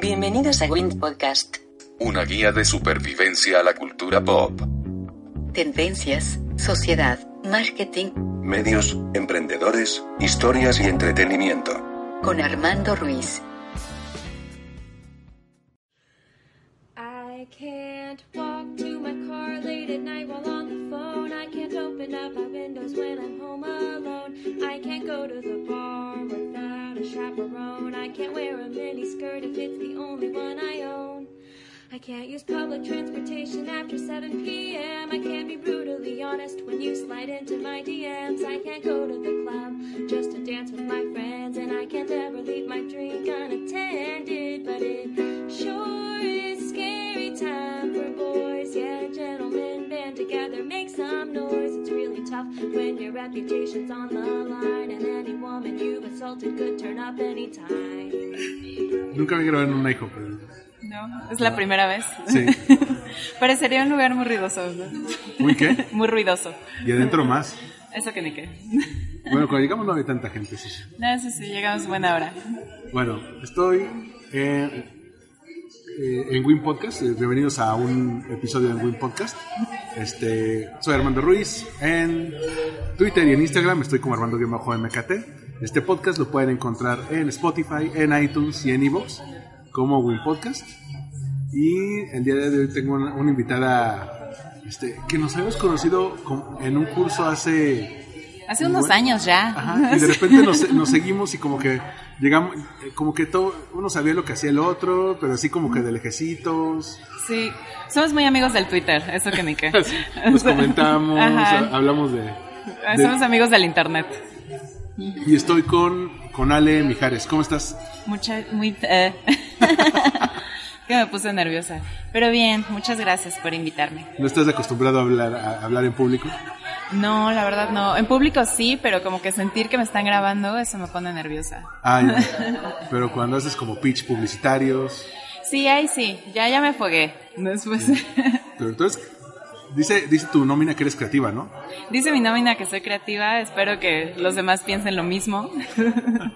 Bienvenidos a Wind Podcast. Una guía de supervivencia a la cultura pop. Tendencias, sociedad, marketing, Medios, emprendedores, historias y entretenimiento. con Armando Ruiz. Mini skirt if it's the only one I own. I can't use public transportation after 7 p.m. I can't be brutally honest when you slide into my DMs. I can't go to the club just to dance with my friends. And I can't ever leave my drink unattended. But it sure is time for boys. Yeah, gentlemen band together, make some noise. It's really tough when your reputation's on the line. And any woman you've assaulted could turn up anytime. Nunca me grabé en un hijo, pero No, es la primera vez. Sí. Parecería un lugar muy ruidoso. ¿no? ¿Muy qué? Muy ruidoso. Y adentro más. Eso que ni qué. Bueno, cuando llegamos no había tanta gente, sí. No, eso sí, llegamos buena hora. Bueno, estoy eh, eh, en Win Podcast. eh, bienvenidos a un episodio de Win Podcast. Este, soy Armando Ruiz. En Twitter y en Instagram estoy como Armando-MKT. Este podcast lo pueden encontrar en Spotify, en iTunes y en Evox como Win Podcast. Y el día de hoy tengo una, invitada este, que nos habíamos conocido con- en un curso hace Hace unos Bueno. años ya. Ajá, y de repente nos, nos seguimos y como que llegamos, como que todo, uno sabía lo que hacía el otro, pero así como que de lejecitos. Sí, somos muy amigos del Twitter, eso que ni qué. Nos comentamos, Ajá. hablamos de, de- Somos amigos del internet. Y estoy con, con Ale Mijares. ¿Cómo estás? Mucha, muy... eh. que me puse nerviosa. Pero bien, muchas gracias por invitarme. ¿No estás acostumbrado a hablar, a hablar en público? No, la verdad no. En público sí, pero como que sentir que me están grabando, eso me pone nerviosa. Ah, ya. Pero cuando haces como pitch publicitarios. Sí, ahí sí, ya ya me fogué. Después Pero entonces, dice, dice tu nómina que eres creativa, ¿no? dice mi nómina que soy creativa, espero que los demás piensen lo mismo.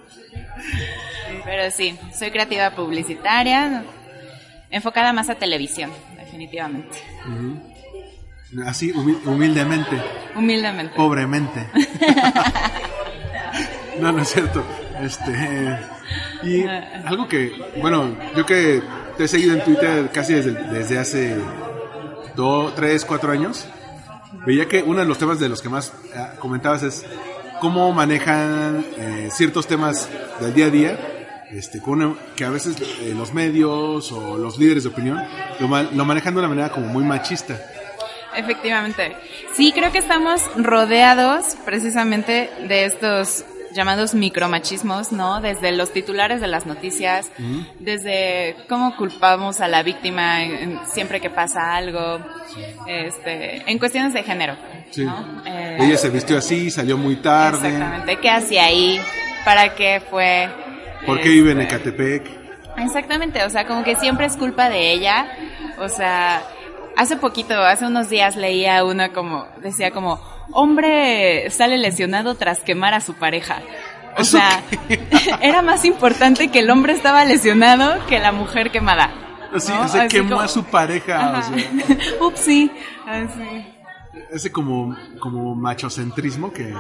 Pero sí, soy creativa publicitaria, enfocada más a televisión, definitivamente. Así, humi- humildemente, Humildemente. pobremente. No, no es cierto. Este, y algo que, bueno, yo que te he seguido en Twitter casi desde, desde hace tres, cuatro años, veía que uno de los temas de los que más eh, comentabas es cómo manejan eh, ciertos temas del día a día, este, con que a veces eh, los medios o los líderes de opinión lo, lo manejan de una manera como muy machista. Efectivamente. Sí, creo que estamos rodeados precisamente de estos llamados micromachismos, ¿no? Desde los titulares de las noticias, desde cómo culpamos a la víctima siempre que pasa algo, este, en cuestiones de género, Sí. ¿no? Eh, Ella se vistió así, salió muy tarde. Exactamente. ¿Qué hacía ahí? ¿Para qué fue? ¿Por qué vive en Este, Ecatepec? Exactamente, o sea, como que siempre es culpa de ella. O sea, hace poquito, hace unos días leía una como, decía como, hombre sale lesionado tras quemar a su pareja. O ¿Eso sea, era más importante que el hombre estaba lesionado que la mujer quemada. ¿no? se Así quemó como- a su pareja. o sea, Upsi. Así. ese como, como machocentrismo que,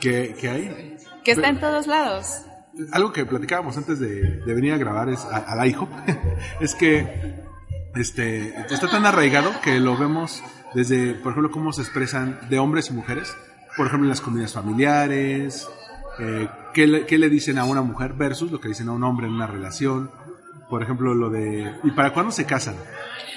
que, que hay. Que está en todos lados. Algo que platicábamos antes de, de venir a grabar es, a, a la hijo, es que este, está tan arraigado que lo vemos desde, por ejemplo, cómo se expresan de hombres y mujeres, por ejemplo, en las comunidades familiares, eh, qué, le, qué le dicen a una mujer versus lo que dicen a un hombre en una relación, por ejemplo, lo de, ¿y para cuándo se casan?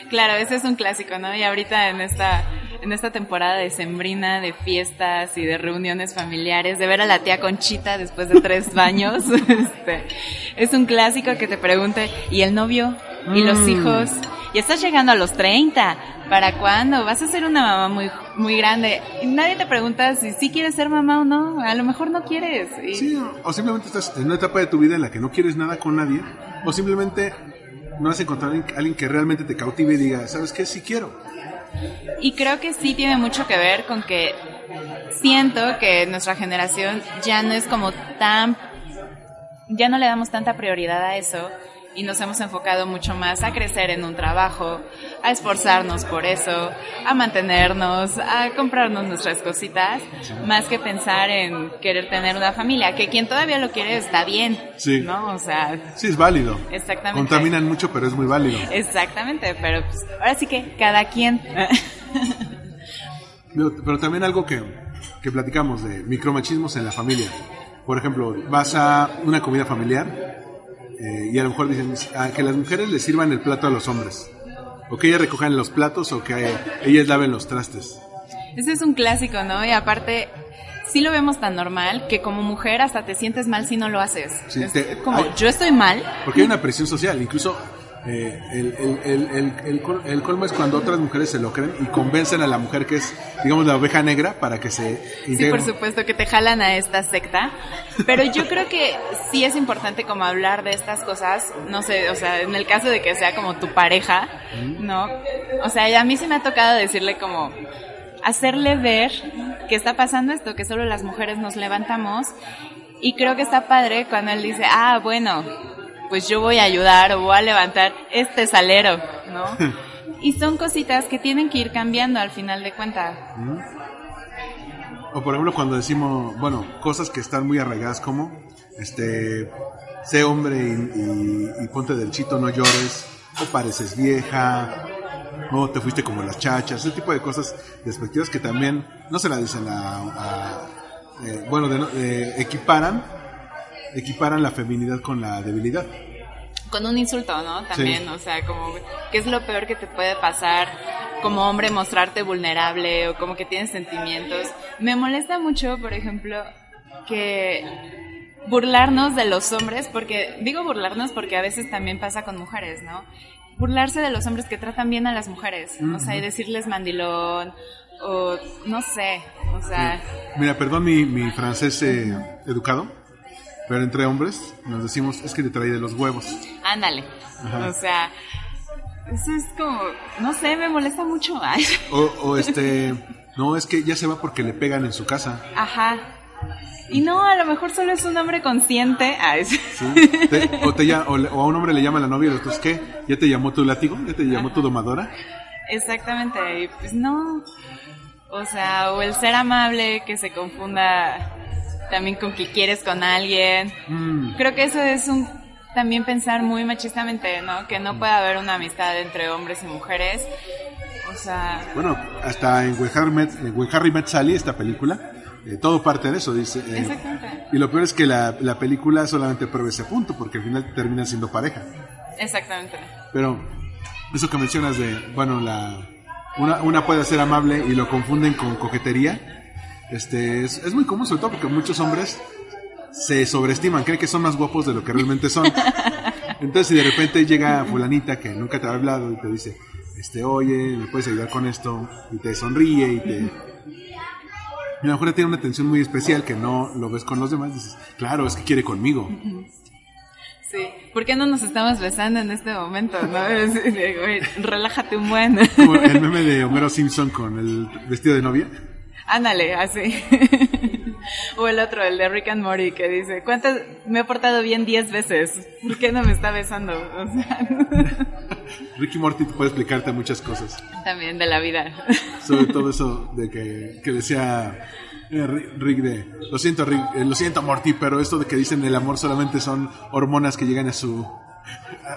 Claro, ese es un clásico, ¿no? Y ahorita en esta, en esta temporada de sembrina, de fiestas y de reuniones familiares, de ver a la tía Conchita después de tres baños, este, es un clásico que te pregunte, ¿y el novio? ¿Y los Mm. hijos? Y estás llegando a los 30, ¿para cuándo? Vas a ser una mamá muy, muy grande. Y nadie te pregunta si sí quieres ser mamá o no, a lo mejor no quieres. Y- Sí, o simplemente estás en una etapa de tu vida en la que no quieres nada con nadie, o simplemente no has encontrado a alguien que realmente te cautive y diga, ¿sabes qué? Sí quiero. Y creo que sí tiene mucho que ver con que siento que nuestra generación ya no es como tan, ya no le damos tanta prioridad a eso y nos hemos enfocado mucho más a crecer en un trabajo, a esforzarnos por eso, a mantenernos, a comprarnos nuestras cositas, más que pensar en querer tener una familia, que quien todavía lo quiere está bien, Sí. ¿no? O sea, Sí, es válido. Exactamente. Contaminan mucho, pero es muy válido. exactamente, pero pues, ahora sí que cada quien. Pero, pero también algo que, que platicamos de micromachismos en la familia. Por ejemplo, vas a una comida familiar eh, y a lo mejor dicen ah, que las mujeres le sirvan el plato a los hombres. O que ellas recojan los platos o que ellas laven los trastes. Ese es un clásico, ¿no? Y aparte, sí lo vemos tan normal que como mujer hasta te sientes mal si no lo haces. Sí, Es te- como, hay- yo estoy mal. Porque hay una presión social. Incluso eh, el, el, el, el, el col- el colmo es cuando otras mujeres se lo creen y convencen a la mujer que es, digamos, la oveja negra para que se Sí, integre. por supuesto que te jalan a esta secta, pero yo creo que sí es importante como hablar de estas cosas, no sé, o sea, en el caso de que sea como tu pareja, ¿no? O sea, a mí sí me ha tocado decirle como hacerle ver que está pasando esto, que solo las mujeres nos levantamos y creo que está padre cuando él dice, ah, bueno, pues yo voy a ayudar o voy a levantar este salero, ¿no? Y son cositas que tienen que ir cambiando al final de cuentas. O por ejemplo cuando decimos, bueno, cosas que están muy arraigadas como, este, sé hombre y, y- y ponte del chito, no llores, o pareces vieja, o te fuiste como las chachas, ese tipo de cosas despectivas que también no se la dicen a, a- eh, bueno, de, de- equiparan, equiparan la feminidad con la debilidad. con un insulto, ¿no? También, Sí. o sea, como, ¿qué es lo peor que te puede pasar como hombre mostrarte vulnerable o como que tienes sentimientos? Me molesta mucho, por ejemplo, que burlarnos de los hombres, porque, digo burlarnos porque a veces también pasa con mujeres, ¿no? Burlarse de los hombres que tratan bien a las mujeres, o sea, y decirles mandilón, o no sé, o sea, Mira, perdón mi, mi francés eh, educado, pero entre hombres nos decimos, es que te traí de los huevos. ándale, Ajá. o sea, eso es como, no sé, me molesta mucho. Ay. O, o este, no, es que ya se va porque le pegan en su casa. Ajá. Y no, a lo mejor solo es un hombre consciente. Ay, sí. ¿sí? Te- o, te lla- o le- o a un hombre le llama la novia y otro es que ya te llamó tu látigo, ya te llamó tu domadora. Exactamente. Y pues no. O sea, o el ser amable que se confunda también con que quieres con alguien. Mm, Creo que eso es un también pensar muy machistamente, ¿no? Que no puede haber una amistad entre hombres y mujeres. O sea, bueno, hasta en When Harry Met, en When Harry Met Sally, esta película, eh, todo parte de eso, dice. eh, Exactamente. y lo peor es que la, la película solamente prueba ese punto, porque al final terminan siendo pareja. exactamente. Pero eso que mencionas de, bueno, la una, una puede ser amable y lo confunden con coquetería, este es, es muy común, sobre todo porque muchos hombres se sobreestiman, creen que son más guapos de lo que realmente son. Entonces, si de repente llega fulanita que nunca te ha hablado y te dice, este, oye, ¿me puedes ayudar con esto? Y te sonríe y te... Y a lo mejor tiene una atención muy especial que no lo ves con los demás, dices, claro, es que quiere conmigo. Sí. ¿Por qué no nos estamos besando en este momento? ¿no? Relájate un buen. Como el meme de Homero Simpson con el vestido de novia. Ándale, así. o el otro, el de Rick and Morty, que dice, ¿cuántas me he portado bien 10 veces? ¿Por qué no me está besando? O sea, Ricky Morty puede explicarte muchas cosas. también de la vida. Sobre todo eso de que, que decía eh, Ri- Rick de, lo siento Rick, eh, lo siento Morty, pero esto de que dicen el amor solamente son hormonas que llegan a su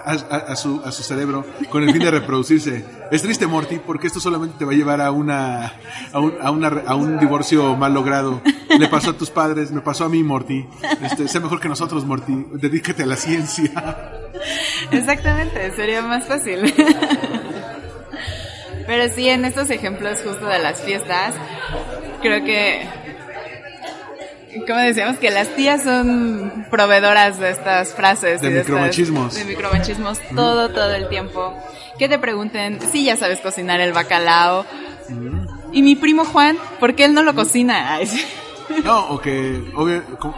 a, a- a su a su cerebro con el fin de reproducirse. Es triste Morty porque esto solamente te va a llevar a una a un, una a un divorcio mal logrado. Le pasó a tus padres, me pasó a mí Morty. Este, sé mejor que nosotros Morty. Dedícate a la ciencia. Exactamente, sería más fácil. Pero sí, en estos ejemplos justo de las fiestas, creo que, como decíamos, que las tías son proveedoras de estas frases. De y micromachismos. de micromachismos todo, todo el tiempo. Que te pregunten si ya sabes cocinar el bacalao. Y mi primo Juan, ¿por qué él no lo cocina? Ay, sí. No, o que,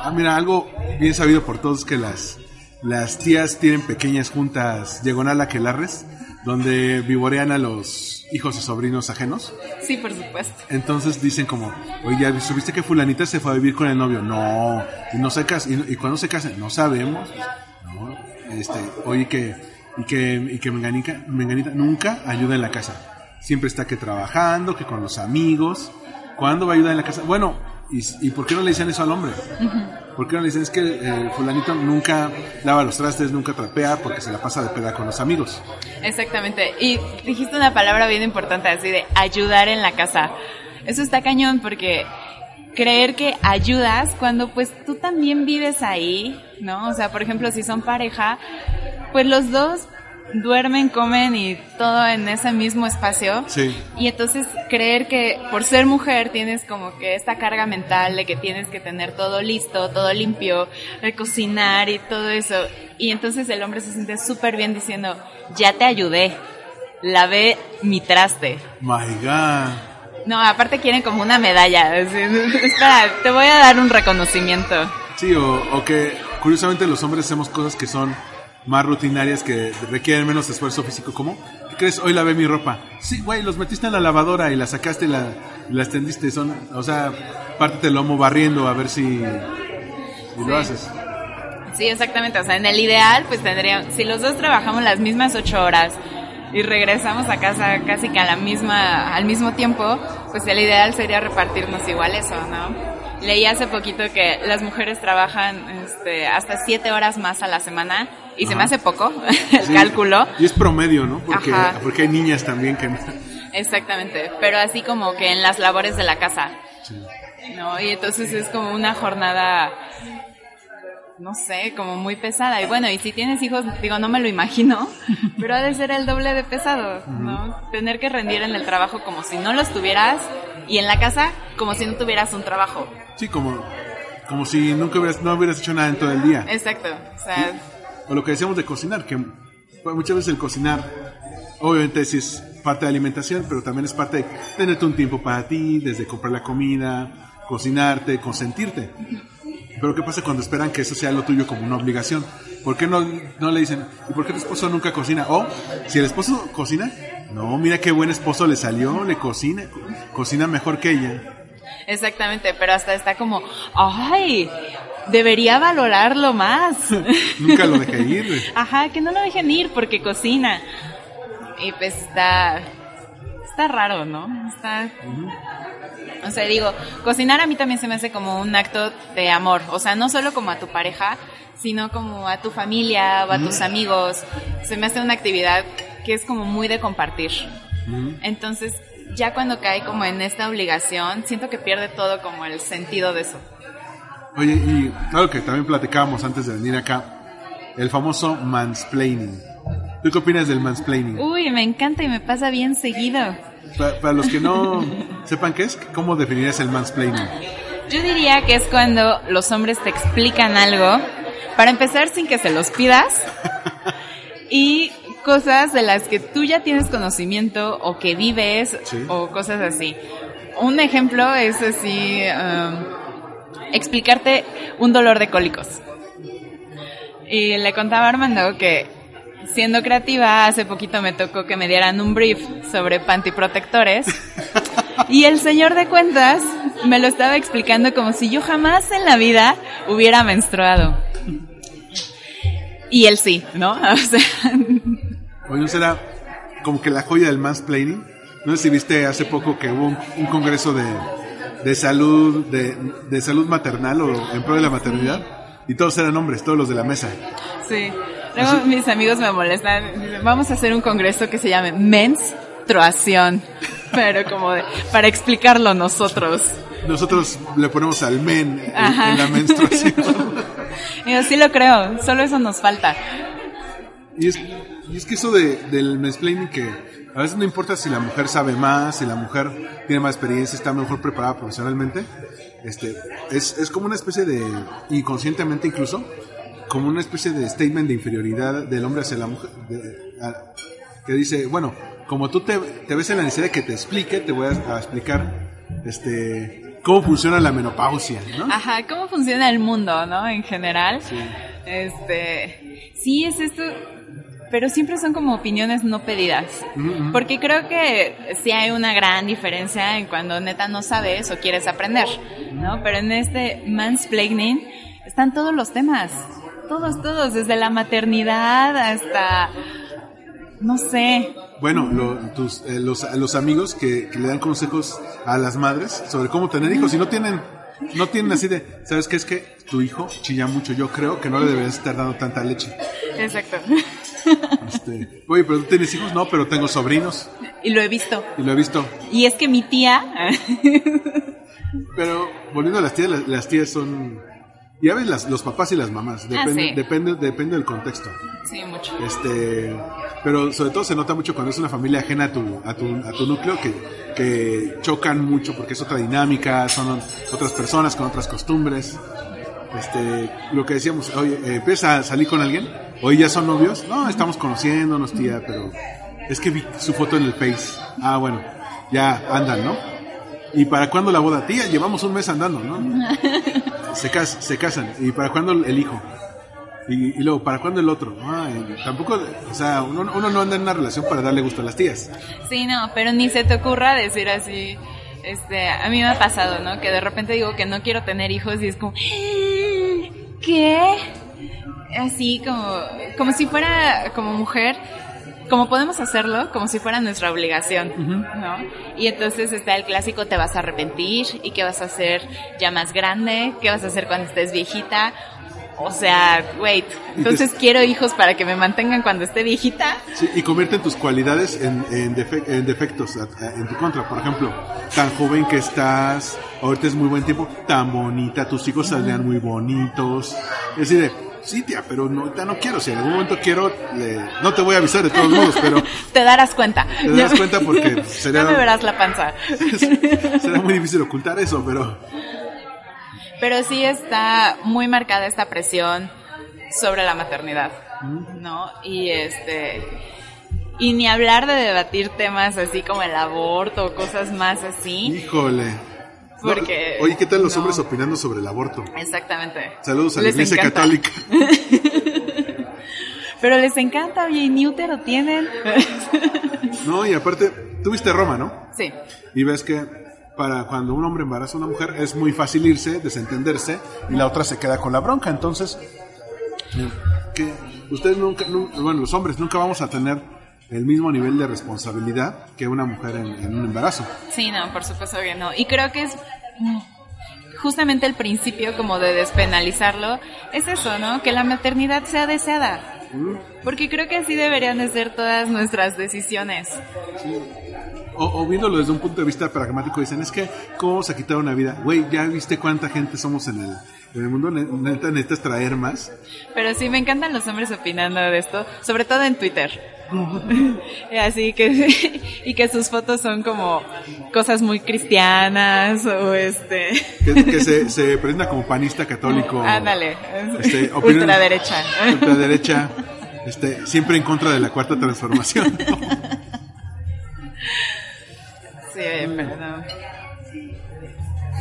ah, mira, algo bien sabido por todos que las, las tías tienen pequeñas juntas diagonal aquelarres, donde vivorean a los hijos y sobrinos ajenos. Sí, por supuesto. Entonces dicen como, oye, ¿ya ¿subiste que fulanita se fue a vivir con el novio? No, y no se casa, y, y cuando se casan, no sabemos. No, este, oye que, y que, y que Menganita, Menganita nunca ayuda en la casa. Siempre está que trabajando, que con los amigos. ¿Cuándo va a ayudar en la casa? Bueno, ¿y, y por qué no le dicen eso al hombre? ¿Por qué no le dicen es que eh, fulanito nunca lava los trastes, nunca trapea porque se la pasa de peda con los amigos? Exactamente. Y dijiste una palabra bien importante, así de ayudar en la casa. Eso está cañón porque creer que ayudas cuando pues tú también vives ahí, ¿no? O sea, por ejemplo, si son pareja, pues los dos duermen, comen y todo en ese mismo espacio. Sí. Y entonces creer que por ser mujer tienes como que esta carga mental de que tienes que tener todo listo, todo limpio, de cocinar y todo eso. Y entonces el hombre se siente súper bien diciendo, ya te ayudé, lavé mi traste. My God. No, aparte quieren como una medalla. Espera, te voy a dar un reconocimiento. Sí, o, o que curiosamente los hombres hacemos cosas que son más rutinarias que requieren menos esfuerzo físico. ¿Cómo? ¿Qué crees? Hoy lavé mi ropa. Sí, güey, los metiste en la lavadora y la sacaste y la, y la extendiste. Son, o sea, pártete el lomo barriendo a ver si, si Sí. lo haces. Sí, exactamente. O sea, en el ideal, pues tendríamos, si los dos trabajamos las mismas ocho horas y regresamos a casa casi que a la misma, al mismo tiempo, pues el ideal sería repartirnos igual eso, ¿no? Leí hace poquito que las mujeres trabajan este, hasta siete horas más a la semana y se me hace poco el Sí. cálculo. Y es promedio, ¿no? Porque, Ajá. porque hay niñas también que... Exactamente, pero así como que en las labores de la casa, Sí. ¿no? Y entonces es como una jornada, no sé, como muy pesada. Y bueno, y si tienes hijos, digo, no me lo imagino, pero ha de ser el doble de pesado, ¿no? Tener que rendir en el trabajo como si no los tuvieras y en la casa como si no tuvieras un trabajo. Sí, como, como si nunca hubieras, no hubieras hecho nada en todo el día. Exacto, o sea, O lo que decíamos de cocinar, que muchas veces el cocinar, obviamente sí es parte de alimentación, pero también es parte de tenerte un tiempo para ti, desde comprar la comida, cocinarte, consentirte. Pero ¿qué pasa cuando esperan que eso sea lo tuyo como una obligación? ¿Por qué no, no le dicen, ¿y por qué tu esposo nunca cocina? O, si el esposo cocina, no, mira qué buen esposo le salió, le cocina, co- cocina mejor que ella. exactamente, pero hasta está como, ay, debería valorarlo más. Nunca lo dejé ir. Ajá, que no lo dejen ir porque cocina. Y pues está. Está raro, ¿no? Está. O sea, digo, cocinar a mí también se me hace como un acto de amor. O sea, no solo como a tu pareja, sino como a tu familia o a tus amigos. Se me hace una actividad que es como muy de compartir. Entonces, ya cuando cae como en esta obligación, siento que pierde todo como el sentido de eso. Oye, y claro que también platicábamos antes de venir acá, el famoso mansplaining. ¿Tú qué opinas del mansplaining? Uy, me encanta y me pasa bien seguido. Pa- para los que no sepan qué es, ¿cómo definirías el mansplaining? Yo diría que es cuando los hombres te explican algo, para empezar sin que se los pidas, y cosas de las que tú ya tienes conocimiento o que vives Sí. o cosas así. Un ejemplo es así, um, explicarte un dolor de cólicos. Y le contaba a Armando que siendo creativa, hace poquito me tocó que me dieran un brief sobre pantiprotectores. Y el señor de cuentas me lo estaba explicando como si yo jamás en la vida hubiera menstruado. Y él sí, ¿no? O sea, Oye, ¿no será como que la joya del mansplaining? No sé si viste hace poco que hubo un, un congreso de, de salud, de, de salud maternal o en pro de la maternidad, y todos eran hombres, todos los de la mesa. sí. Luego mis amigos me molestan. Dicen, vamos a hacer un congreso que se llame menstruación. Pero como de, para explicarlo nosotros. Nosotros le ponemos al men en, la menstruación. Yo sí lo creo, solo eso nos falta. Y es, y es que eso de, del mansplaining que a veces no importa si la mujer sabe más, si la mujer tiene más experiencia, está mejor preparada profesionalmente, este, es, es como una especie de, inconscientemente incluso, como una especie de statement de inferioridad del hombre hacia la mujer, de- a- que dice, bueno, como tú te, te ves en la necesidad de que te explique, te voy a, a explicar este, cómo funciona la menopausia, ¿no? Ajá, ¿cómo funciona el mundo, no? En general. Sí. Este, sí es esto, pero siempre son como opiniones no pedidas. Porque creo que sí hay una gran diferencia en cuando neta no sabes o quieres aprender, ¿no? Pero en este mansplaining están todos los temas. Todos, todos, desde la maternidad hasta, no sé, Bueno, lo- tus, eh, los, los amigos que, que le dan consejos a las madres sobre cómo tener hijos y no tienen, no tienen así de, ¿sabes qué? Es que tu hijo chilla mucho, yo creo que no le deberías estar dando tanta leche. exacto. Este, Oye, pero tú tienes hijos, no, pero tengo sobrinos y lo he visto. y lo he visto. Y es que mi tía, Pero volviendo a las tías, las, las tías son, ya ves, las, los papás y las mamás, depende, Ah, sí. depende, depende del contexto. sí, mucho. Este, pero sobre todo se nota mucho cuando es una familia ajena a tu, a tu, a tu núcleo que, que chocan mucho porque es otra dinámica, son otras personas con otras costumbres. Este, lo que decíamos, oye, eh, ¿empiezas a salir con alguien? Hoy ya son novios. No, estamos conociéndonos, tía, pero es que vi su foto en el Face. Ah, bueno, ya andan, ¿no? ¿Y para cuándo la boda? Tía, llevamos un mes andando, ¿no? Se, cas- se casan. ¿Y para cuándo el hijo? Y, luego, ¿para cuándo el otro? Ah, tampoco, o sea, uno, uno no anda en una relación para darle gusto a las tías. Sí, no, pero ni se te ocurra decir así. Este, a mí me ha pasado, ¿no? Que de repente digo que no quiero tener hijos y es como, ¿qué? Así como, como si fuera como mujer, como podemos hacerlo, como si fuera nuestra obligación, ¿no? Y entonces está el clásico, te vas a arrepentir y qué vas a hacer ya más grande, qué vas a hacer cuando estés viejita. O sea, wait, entonces quiero hijos para que me mantengan cuando esté viejita. Sí, y convierten tus cualidades en, en, defe- en defectos en tu contra. Por ejemplo, tan joven que estás, ahorita es muy buen tiempo, tan bonita, tus hijos saldrían muy bonitos. Es decir, sí, tía, pero no, no quiero. Si en algún momento quiero, le- no te voy a avisar de todos modos, pero Te darás cuenta. Te darás cuenta porque sería- No me verás la panza. será muy difícil ocultar eso, pero Pero sí está muy marcada esta presión sobre la maternidad, ¿no? Y este y ni hablar de debatir temas así como el aborto o cosas más así. híjole. No, Porque- oye, ¿qué tal los no. hombres opinando sobre el aborto? Exactamente. Saludos a la Les iglesia encanta. católica. Pero les encanta, oye, ¿y ni útero tienen? No, y aparte, tú viste Roma, ¿no? sí. Y ves que para cuando un hombre embaraza a una mujer es muy fácil irse, desentenderse, y la otra se queda con la bronca. Entonces, que ustedes nunca, nu- bueno, los hombres nunca vamos a tener el mismo nivel de responsabilidad que una mujer en, en un embarazo. Sí, no, por supuesto que no. Y creo que es mm, justamente el principio como de despenalizarlo, es eso, ¿no? Que la maternidad sea deseada. Porque creo que así deberían de ser todas nuestras decisiones. O, o viéndolo desde un punto de vista pragmático, dicen, es que, ¿cómo vamos a quitar una vida? Güey, ¿ya viste cuánta gente somos en el, en el mundo? Ne- Neta, necesitas traer más. Pero sí, me encantan los hombres opinando de esto, sobre todo en Twitter. Así que, y que sus fotos son como cosas muy cristianas o este... Que, que se, se presenta como panista católico. Ándale, Este, ultraderecha. ultraderecha, este, siempre en contra de la cuarta transformación. Sí,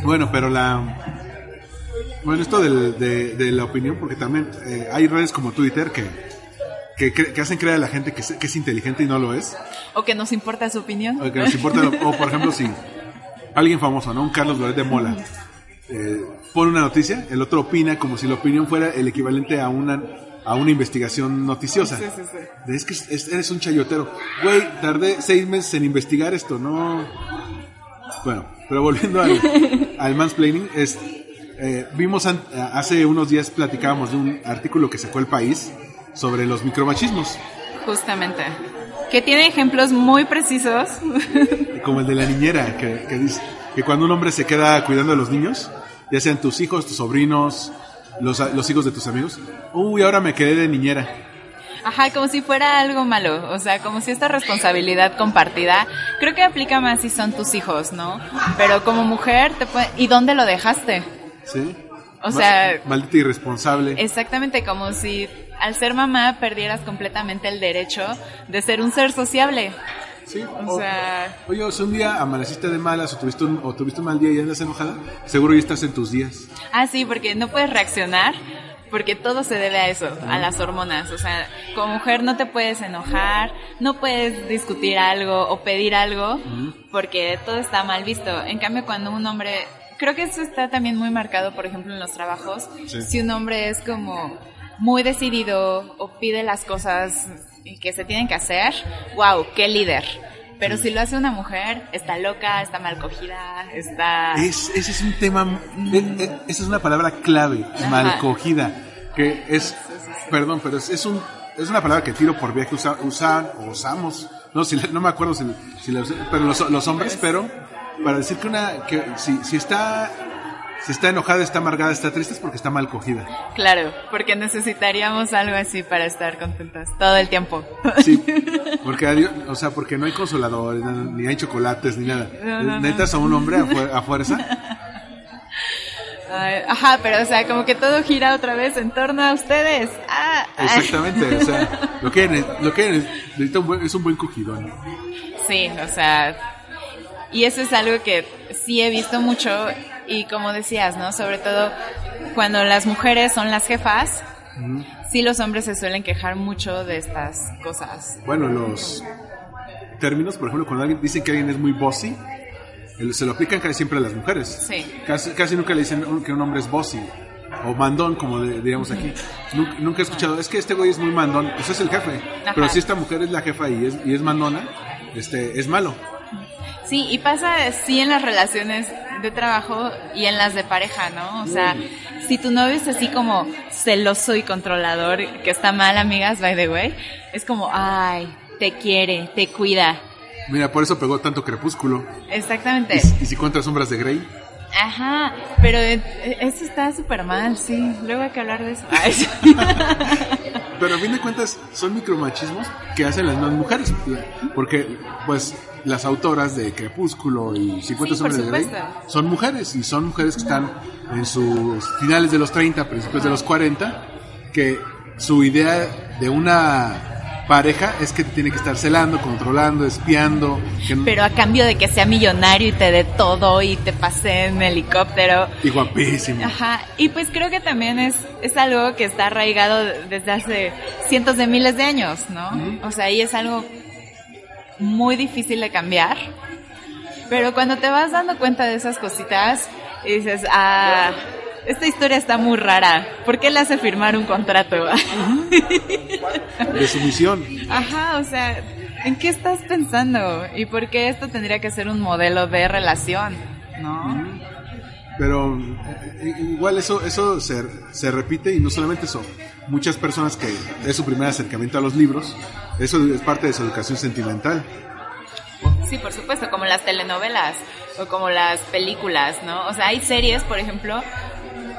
bueno, pero la... Bueno, esto del- de, de la opinión, porque también eh, hay redes como Twitter que, que, que hacen creer a la gente que, es- que es inteligente y no lo es. O que nos importa su opinión. O que nos importa, o por ejemplo, si alguien famoso, ¿no? Un Carlos Loret de Mola, eh, pone una noticia, el otro opina como si la opinión fuera el equivalente a una, a una investigación noticiosa. Sí, sí, sí. Es que es- eres un chayotero. Güey, tardé seis meses en investigar esto, no. Bueno, pero volviendo al, al mansplaining, es, eh, vimos an- hace unos días platicábamos de un artículo que sacó el país sobre los micromachismos, Justamente. Que tiene ejemplos muy precisos. como el de la niñera, que, que dice que cuando un hombre se queda cuidando a los niños, ya sean tus hijos, tus sobrinos, los, los hijos de tus amigos, uy, ahora me quedé de niñera. Ajá, como si fuera algo malo. O sea, como si esta responsabilidad compartida, creo que aplica más si son tus hijos, ¿no? Pero como mujer, te puede... ¿y dónde lo dejaste? ¿Sí? O sea- Maldita irresponsable. Exactamente, como si al ser mamá perdieras completamente el derecho de ser un ser sociable. Sí, O sea- Oye, si un día amaneciste de malas o tuviste, un, o tuviste un mal día y andas enojada, seguro ya estás en tus días. Ah, sí, porque no puedes reaccionar, porque todo se debe a eso, a las hormonas. O sea, como mujer no te puedes enojar, no puedes discutir algo o pedir algo, porque todo está mal visto. En cambio, cuando un hombre, creo que eso está también muy marcado, por ejemplo, en los trabajos, Sí. si un hombre es como muy decidido o pide las cosas que se tienen que hacer, wow, qué líder. Pero si lo hace una mujer, está loca, está mal cogida, está... Es, ese es un tema, e- e- esa es una palabra clave, mal cogida, que es, perdón, pero es, es un, es una palabra que tiro por viaje usa, usan o usamos, no, si, no me acuerdo si, si la usé, pero los, los hombres, pero para decir que una, que si, si está, si está enojada, está amargada, está triste es porque está mal cogida. Claro, porque necesitaríamos algo así para estar contentas todo el tiempo. Sí, porque o sea, porque no hay consoladores, ni hay chocolates, ni nada. No, no, no. Necesitas a un hombre a, fu- a fuerza. Ajá, pero o sea, como que todo gira otra vez en torno a ustedes. Ah. Exactamente, o sea, lo que, lo que ne- necesita un buen- es un buen cogidón. Sí, o sea, y eso es algo que sí he visto mucho y como decías, ¿no? Sobre todo cuando las mujeres son las jefas, sí los hombres se suelen quejar mucho de estas cosas. Bueno, los términos, por ejemplo, cuando alguien dicen que alguien es muy bossy, se lo aplican casi siempre a las mujeres. Sí. Casi, casi nunca le dicen que un hombre es bossy. O mandón, como de- diríamos aquí. Nunca, nunca he escuchado, es que este güey es muy mandón, pues es el jefe. Ajá. Pero si esta mujer es la jefa y es, y es mandona, este, es malo. Sí, y pasa sí en las relaciones de trabajo y en las de pareja, ¿no? O sea, si tu novio es así como celoso y controlador, que está mal, amigas, by the way, es como, ay, te quiere, te cuida. Mira, por eso pegó tanto crepúsculo. Exactamente. Y, si- y si contra sombras de Grey. Ajá, pero eh, eso está súper mal, sí. Luego hay que hablar de eso. Ay, sí. Pero a fin de cuentas son micromachismos que hacen las mismas mujeres. Porque, pues, las autoras de Crepúsculo y 50 Sí, sombras de Grey son mujeres. Y son mujeres que están en sus finales de los 30, principios de los 40, que su idea de una pareja es que te tiene que estar celando, controlando, espiando. Que no- Pero a cambio de que sea millonario y te dé todo y te pase en helicóptero. y guapísimo. Ajá, y pues creo que también es, es algo que está arraigado desde hace cientos de miles de años, ¿no? O sea, y es algo muy difícil de cambiar. Pero cuando te vas dando cuenta de esas cositas, y dices, ah, esta historia está muy rara. ¿Por qué le hace firmar un contrato? De sumisión. Ajá, o sea, ¿en qué estás pensando? ¿Y por qué esto tendría que ser un modelo de relación? ¿No? Pero eh, igual eso, eso se, se repite y no solamente eso. Muchas personas que es su primer acercamiento a los libros, eso es parte de su educación sentimental. Sí, por supuesto, como las telenovelas o como las películas, ¿no? O sea, hay series, por ejemplo,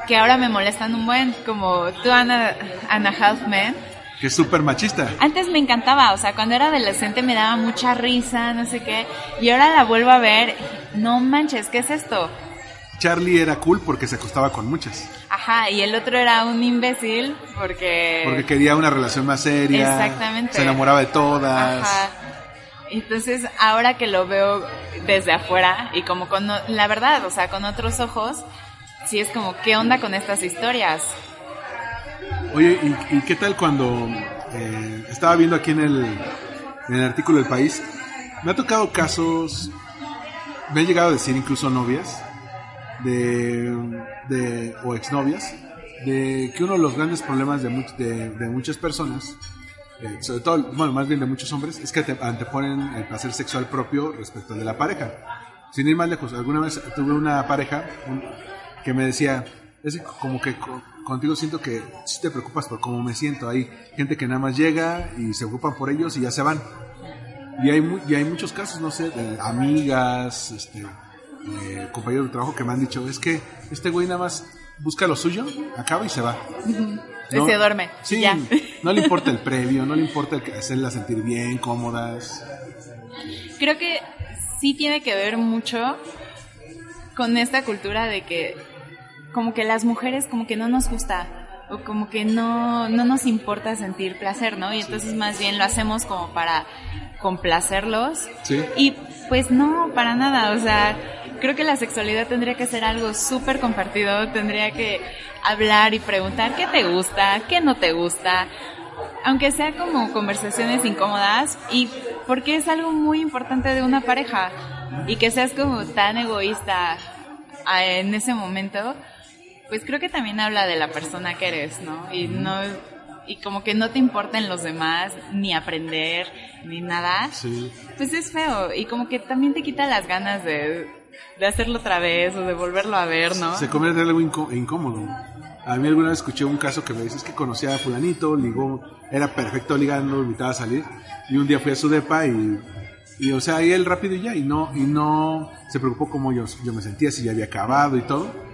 que ahora me molestan un buen, como Two Anna, Anna Half Men. Que es súper machista. Antes me encantaba, o sea, cuando era adolescente me daba mucha risa, no sé qué, y ahora la vuelvo a ver, no manches, ¿qué es esto? Charlie era cool porque se acostaba con muchas. Ajá, y el otro era un imbécil porque... Porque quería una relación más seria. Exactamente. Se enamoraba de todas. Ajá. Entonces, ahora que lo veo desde afuera y como con, la verdad, o sea, con otros ojos, sí es como, ¿qué onda con estas historias? Oye, ¿y, qué tal cuando eh, estaba viendo aquí en el, en el artículo del país? Me ha tocado casos, me han llegado a decir incluso novias de, de o exnovias, de que uno de los grandes problemas de, much- de, muchas personas, eh, sobre todo, bueno, más bien de muchos hombres, es que te- anteponen el placer sexual propio respecto al de la pareja. Sin ir más lejos, alguna vez tuve una pareja que me decía, es como que co- contigo siento que sí te preocupas por cómo me siento. Hay gente que nada más llega y se ocupan por ellos y ya se van. Y hay, mu- y hay muchos casos, no sé, de amigas, este, eh, compañeros de trabajo que me han dicho, es que este güey nada más busca lo suyo, acaba y se va. Y se duerme, Sí, ya. no le importa el previo, no le importa hacerlas sentir bien, cómodas. Creo que sí tiene que ver mucho con esta cultura de que como que las mujeres como que no nos gusta o como que no, no nos importa sentir placer, ¿no? Y entonces más bien lo hacemos como para complacerlos. Sí. Y pues no, para nada, o sea, creo que la sexualidad tendría que ser algo súper compartido, tendría que hablar y preguntar qué te gusta, qué no te gusta, aunque sea como conversaciones incómodas y porque es algo muy importante de una pareja y que seas como tan egoísta ah, en ese momento, pues creo que también habla de la persona que eres, ¿no? Y no y como que no te importan los demás, ni aprender, ni nada, Sí. pues es feo. Y como que también te quita las ganas de, de hacerlo otra vez o de volverlo a ver, ¿no? Se convierte en algo incó- incómodo. A mí alguna vez escuché un caso que me dice es que conocía a fulanito, ligó, era perfecto ligando, invitaba a salir, y un día fui a su depa y, y o sea, y él rápido y ya, y no, y no se preocupó cómo yo, yo me sentía, si ya había acabado y todo.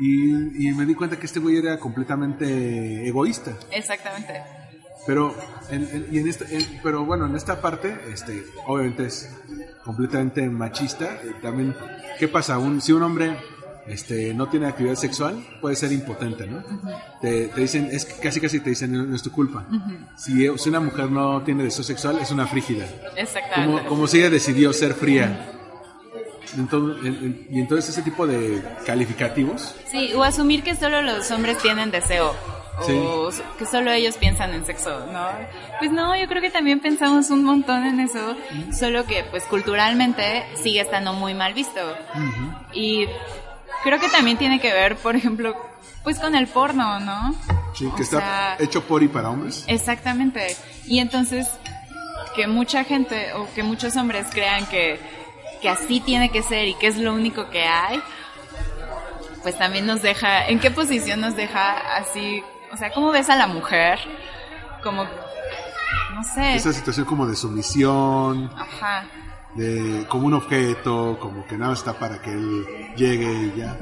Y, y me di cuenta que este güey era completamente egoísta. Exactamente. Pero, en, en- y en esta, en- pero bueno, en esta parte, este, obviamente es completamente machista. Eh, También, ¿qué pasa? Un, si un hombre este, no tiene actividad sexual, puede ser impotente, ¿no? te, te dicen, es casi casi te dicen, no, es tu culpa. si, si una mujer no tiene deseo sexual, es una frígida. Exactamente. Como, como si ella decidió ser fría. Entonces, en- en- y entonces ese tipo de calificativos Sí, o asumir que solo los hombres tienen deseo. O que solo ellos piensan en sexo, ¿no? Pues no, yo creo que también pensamos un montón en eso, solo que pues culturalmente sigue estando muy mal visto. Y creo que también tiene que ver, por ejemplo, pues con el porno, ¿no? sí, O que está sea, hecho por y para hombres. Exactamente. Y entonces, que mucha gente o que muchos hombres crean que, que así tiene que ser y que es lo único que hay, pues también nos deja, ¿en qué posición nos deja así? O sea, ¿cómo ves a la mujer? Como, no sé. Esa situación como de sumisión, Ajá. de como un objeto, como que nada está para que él llegue y ya.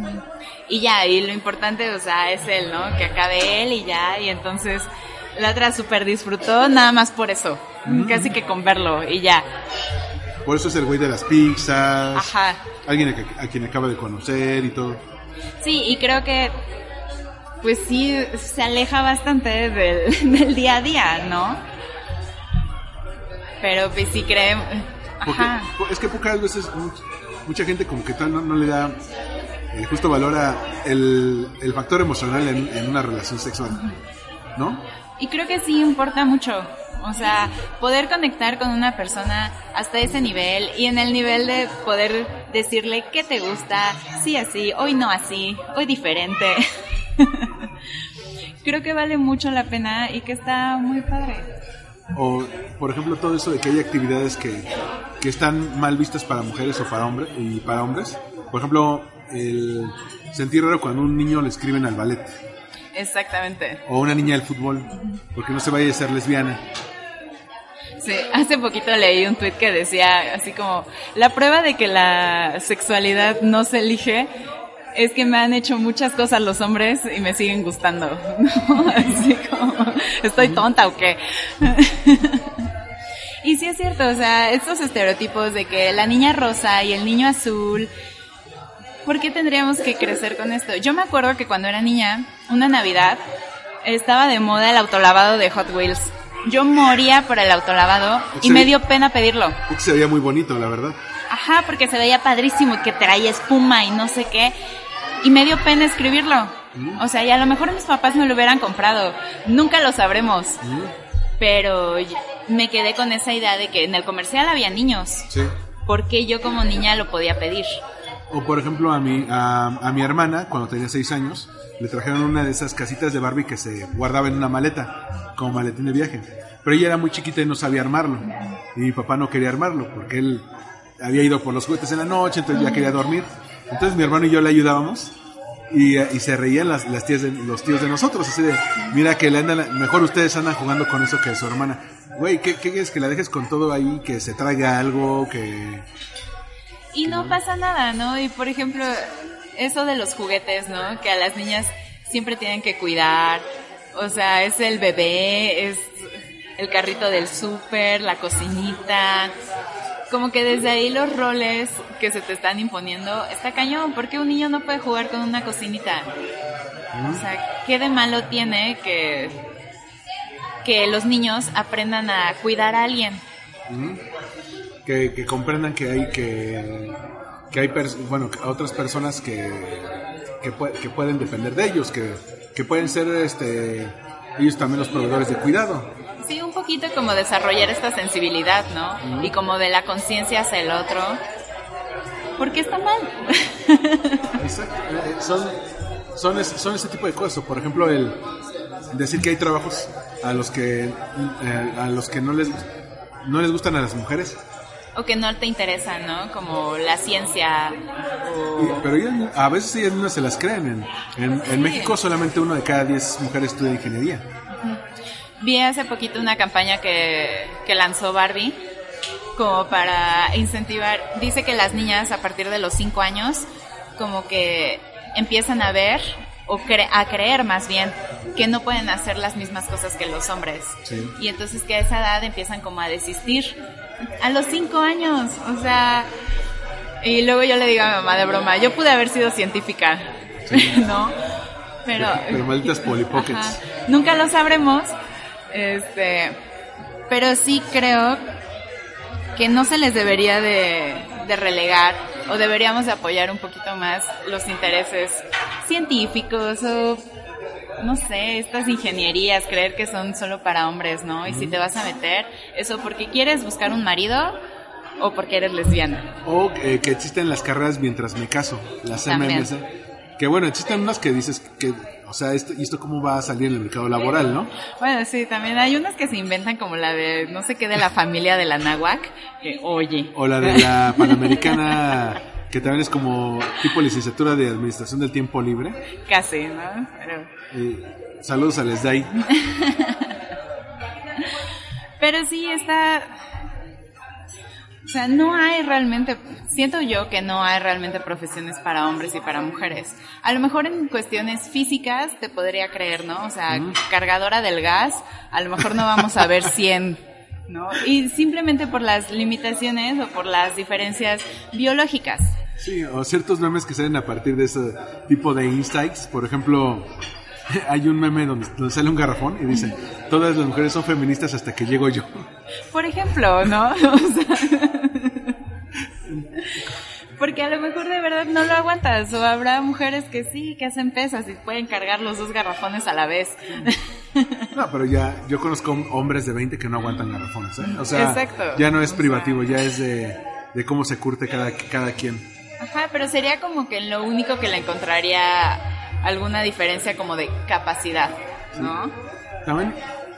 Y ya, y lo importante, o sea, es él, ¿no? Que acabe él y ya, y entonces la otra super disfrutó nada más por eso, casi que con verlo y ya. Por eso es el güey de las pizzas, Ajá. alguien a, a quien acaba de conocer y todo. Sí, y creo que, pues sí, se aleja bastante del, del día a día, ¿no? Pero pues sí creemos... Porque Ajá. po- es que pocas veces much- mucha gente como que tal no, no le da el justo valor a el, el factor emocional en, en una relación sexual, ¿no? Y creo que sí importa mucho. O sea, poder conectar con una persona hasta ese nivel y en el nivel de poder decirle qué te gusta, sí así, hoy no así, hoy diferente. creo que vale mucho la pena y que está muy padre. O, por ejemplo, todo eso de que hay actividades que, que están mal vistas para mujeres o para hombres y para hombres. Por ejemplo, el sentir raro cuando un niño le escriben al ballet Exactamente. o una niña al fútbol, porque no se vaya a ser lesbiana. Sí, hace poquito leí un tweet que decía así como, la prueba de que la sexualidad no se elige es que me han hecho muchas cosas los hombres y me siguen gustando. ¿no? Así como, ¿estoy tonta o qué? y sí es cierto, o sea, estos estereotipos de que la niña rosa y el niño azul, ¿por qué tendríamos que crecer con esto? Yo me acuerdo que cuando era niña, una Navidad, estaba de moda el autolavado de Hot Wheels. Yo moría por el autolavado y me dio pena pedirlo. Porque se veía muy bonito, la verdad. Ajá, porque se veía padrísimo y que traía espuma y no sé qué. Y me dio pena escribirlo. O sea, y a lo mejor mis papás me lo hubieran comprado. Nunca lo sabremos. Pero y- me quedé con esa idea de que en el comercial había niños. Sí. ¿Por qué yo como niña lo podía pedir? O por ejemplo a mi, a, mi hermana, cuando tenía seis años, le trajeron una de esas casitas de Barbie que se guardaba en una maleta, como maletín de viaje. Pero ella era muy chiquita y no sabía armarlo. Y mi papá no quería armarlo porque él había ido por los juguetes en la noche, entonces ya quería dormir. Entonces mi hermano y yo le ayudábamos y, se reían las, las tías de, los tíos de nosotros, así de, mira que le andan, mejor ustedes andan jugando con eso que su hermana. Güey, ¿qué, ¿qué quieres que la dejes con todo ahí, que se traiga algo, que... Y no pasa nada, ¿no? Y por ejemplo, eso de los juguetes, ¿no? Que a las niñas siempre tienen que cuidar. O sea, es el bebé, es el carrito del súper, la cocinita. Como que desde ahí los roles que se te están imponiendo está cañón. ¿Por qué un niño no puede jugar con una cocinita? O sea, ¿qué de malo tiene que, que los niños aprendan a cuidar a alguien? Que, que comprendan que hay que que hay bueno que otras personas que que, pue- que pueden depender de ellos que, que pueden ser este ellos también los proveedores de cuidado Sí, un poquito como desarrollar esta sensibilidad, ¿no? Y como de la conciencia hacia el otro. Porque está mal. Exacto. Eh, son son, es- son ese tipo de cosas. Por ejemplo, el decir que hay trabajos a los que eh, a los que no les no les gustan a las mujeres, O que no te interesa, ¿no? Como la ciencia o... Pero ellas- a veces ellas no se las creen. En, en. México solamente uno de cada diez mujeres estudia ingeniería. Vi hace poquito una campaña que, que lanzó Barbie como para incentivar, dice que las niñas a partir de los 5 años como que empiezan a ver o cre- a creer más bien que no pueden hacer las mismas cosas que los hombres. Sí. Y entonces que a esa edad empiezan como a desistir. A los 5 años, o sea... Y luego yo le digo a mi mamá de broma, yo pude haber sido científica, ¿no? Pero, Pero malditas polipockets. Nunca lo sabremos. Este, pero sí creo que no se les debería de, de relegar o deberíamos de apoyar un poquito más los intereses científicos o no sé, estas ingenierías, creer que son solo para hombres, ¿no? Y si te vas a meter, eso porque quieres buscar un marido o porque eres lesbiana. O eh, que existen las carreras mientras me caso, las También. MMS. Que bueno, existen unas que dices que, o sea, esto, ¿y esto cómo va a salir en el mercado laboral, no? Bueno, sí, también hay unas que se inventan como la de no sé qué de la familia de la náhuac, que oye. O la de la Panamericana, que también es como tipo licenciatura de Administración del Tiempo Libre. Casi, ¿no? Pero, Eh, saludos a Les Day. pero sí está... O sea, no hay realmente, siento yo que no hay realmente profesiones para hombres y para mujeres. A lo mejor en cuestiones físicas te podría creer, ¿no? O sea, cargadora del gas, a lo mejor no vamos a ver 100, ¿no? Y simplemente por las limitaciones o por las diferencias biológicas. Sí, o ciertos memes que salen a partir de ese tipo de insights. Por ejemplo, hay un meme donde, donde sale un garrafón y dice, todas las mujeres son feministas hasta que llego yo. Por ejemplo, ¿no? O sea, porque a lo mejor de verdad no lo aguantas o habrá mujeres que sí, que hacen pesas y pueden cargar los dos garrafones a la vez. No, pero ya, yo conozco hombres de 20 que no aguantan garrafones. ¿eh? O sea, Exacto. ya no es privativo, ya es de, de cómo se curte cada, cada quien. Ajá, pero sería como que lo único que le encontraría alguna diferencia como de capacidad, ¿no? También,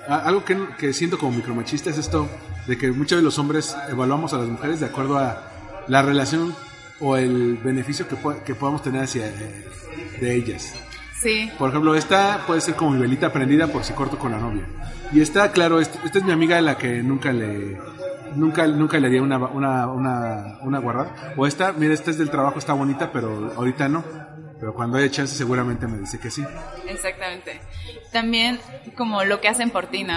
algo que, que siento como micromachista es esto de que muchos de los hombres evaluamos a las mujeres de acuerdo a la relación o el beneficio que, que podamos tener hacia eh, de ellas. Sí, Por ejemplo, esta puede ser como mi velita prendida por si corto con la novia. Y está claro, este- esta es mi amiga a la que nunca le nunca nunca le haría una una una, una guardada. O esta, mira, esta es del trabajo, está bonita, pero ahorita no. Pero cuando haya chance seguramente me dice que sí. Exactamente. También como lo que hacen por ti, ¿no?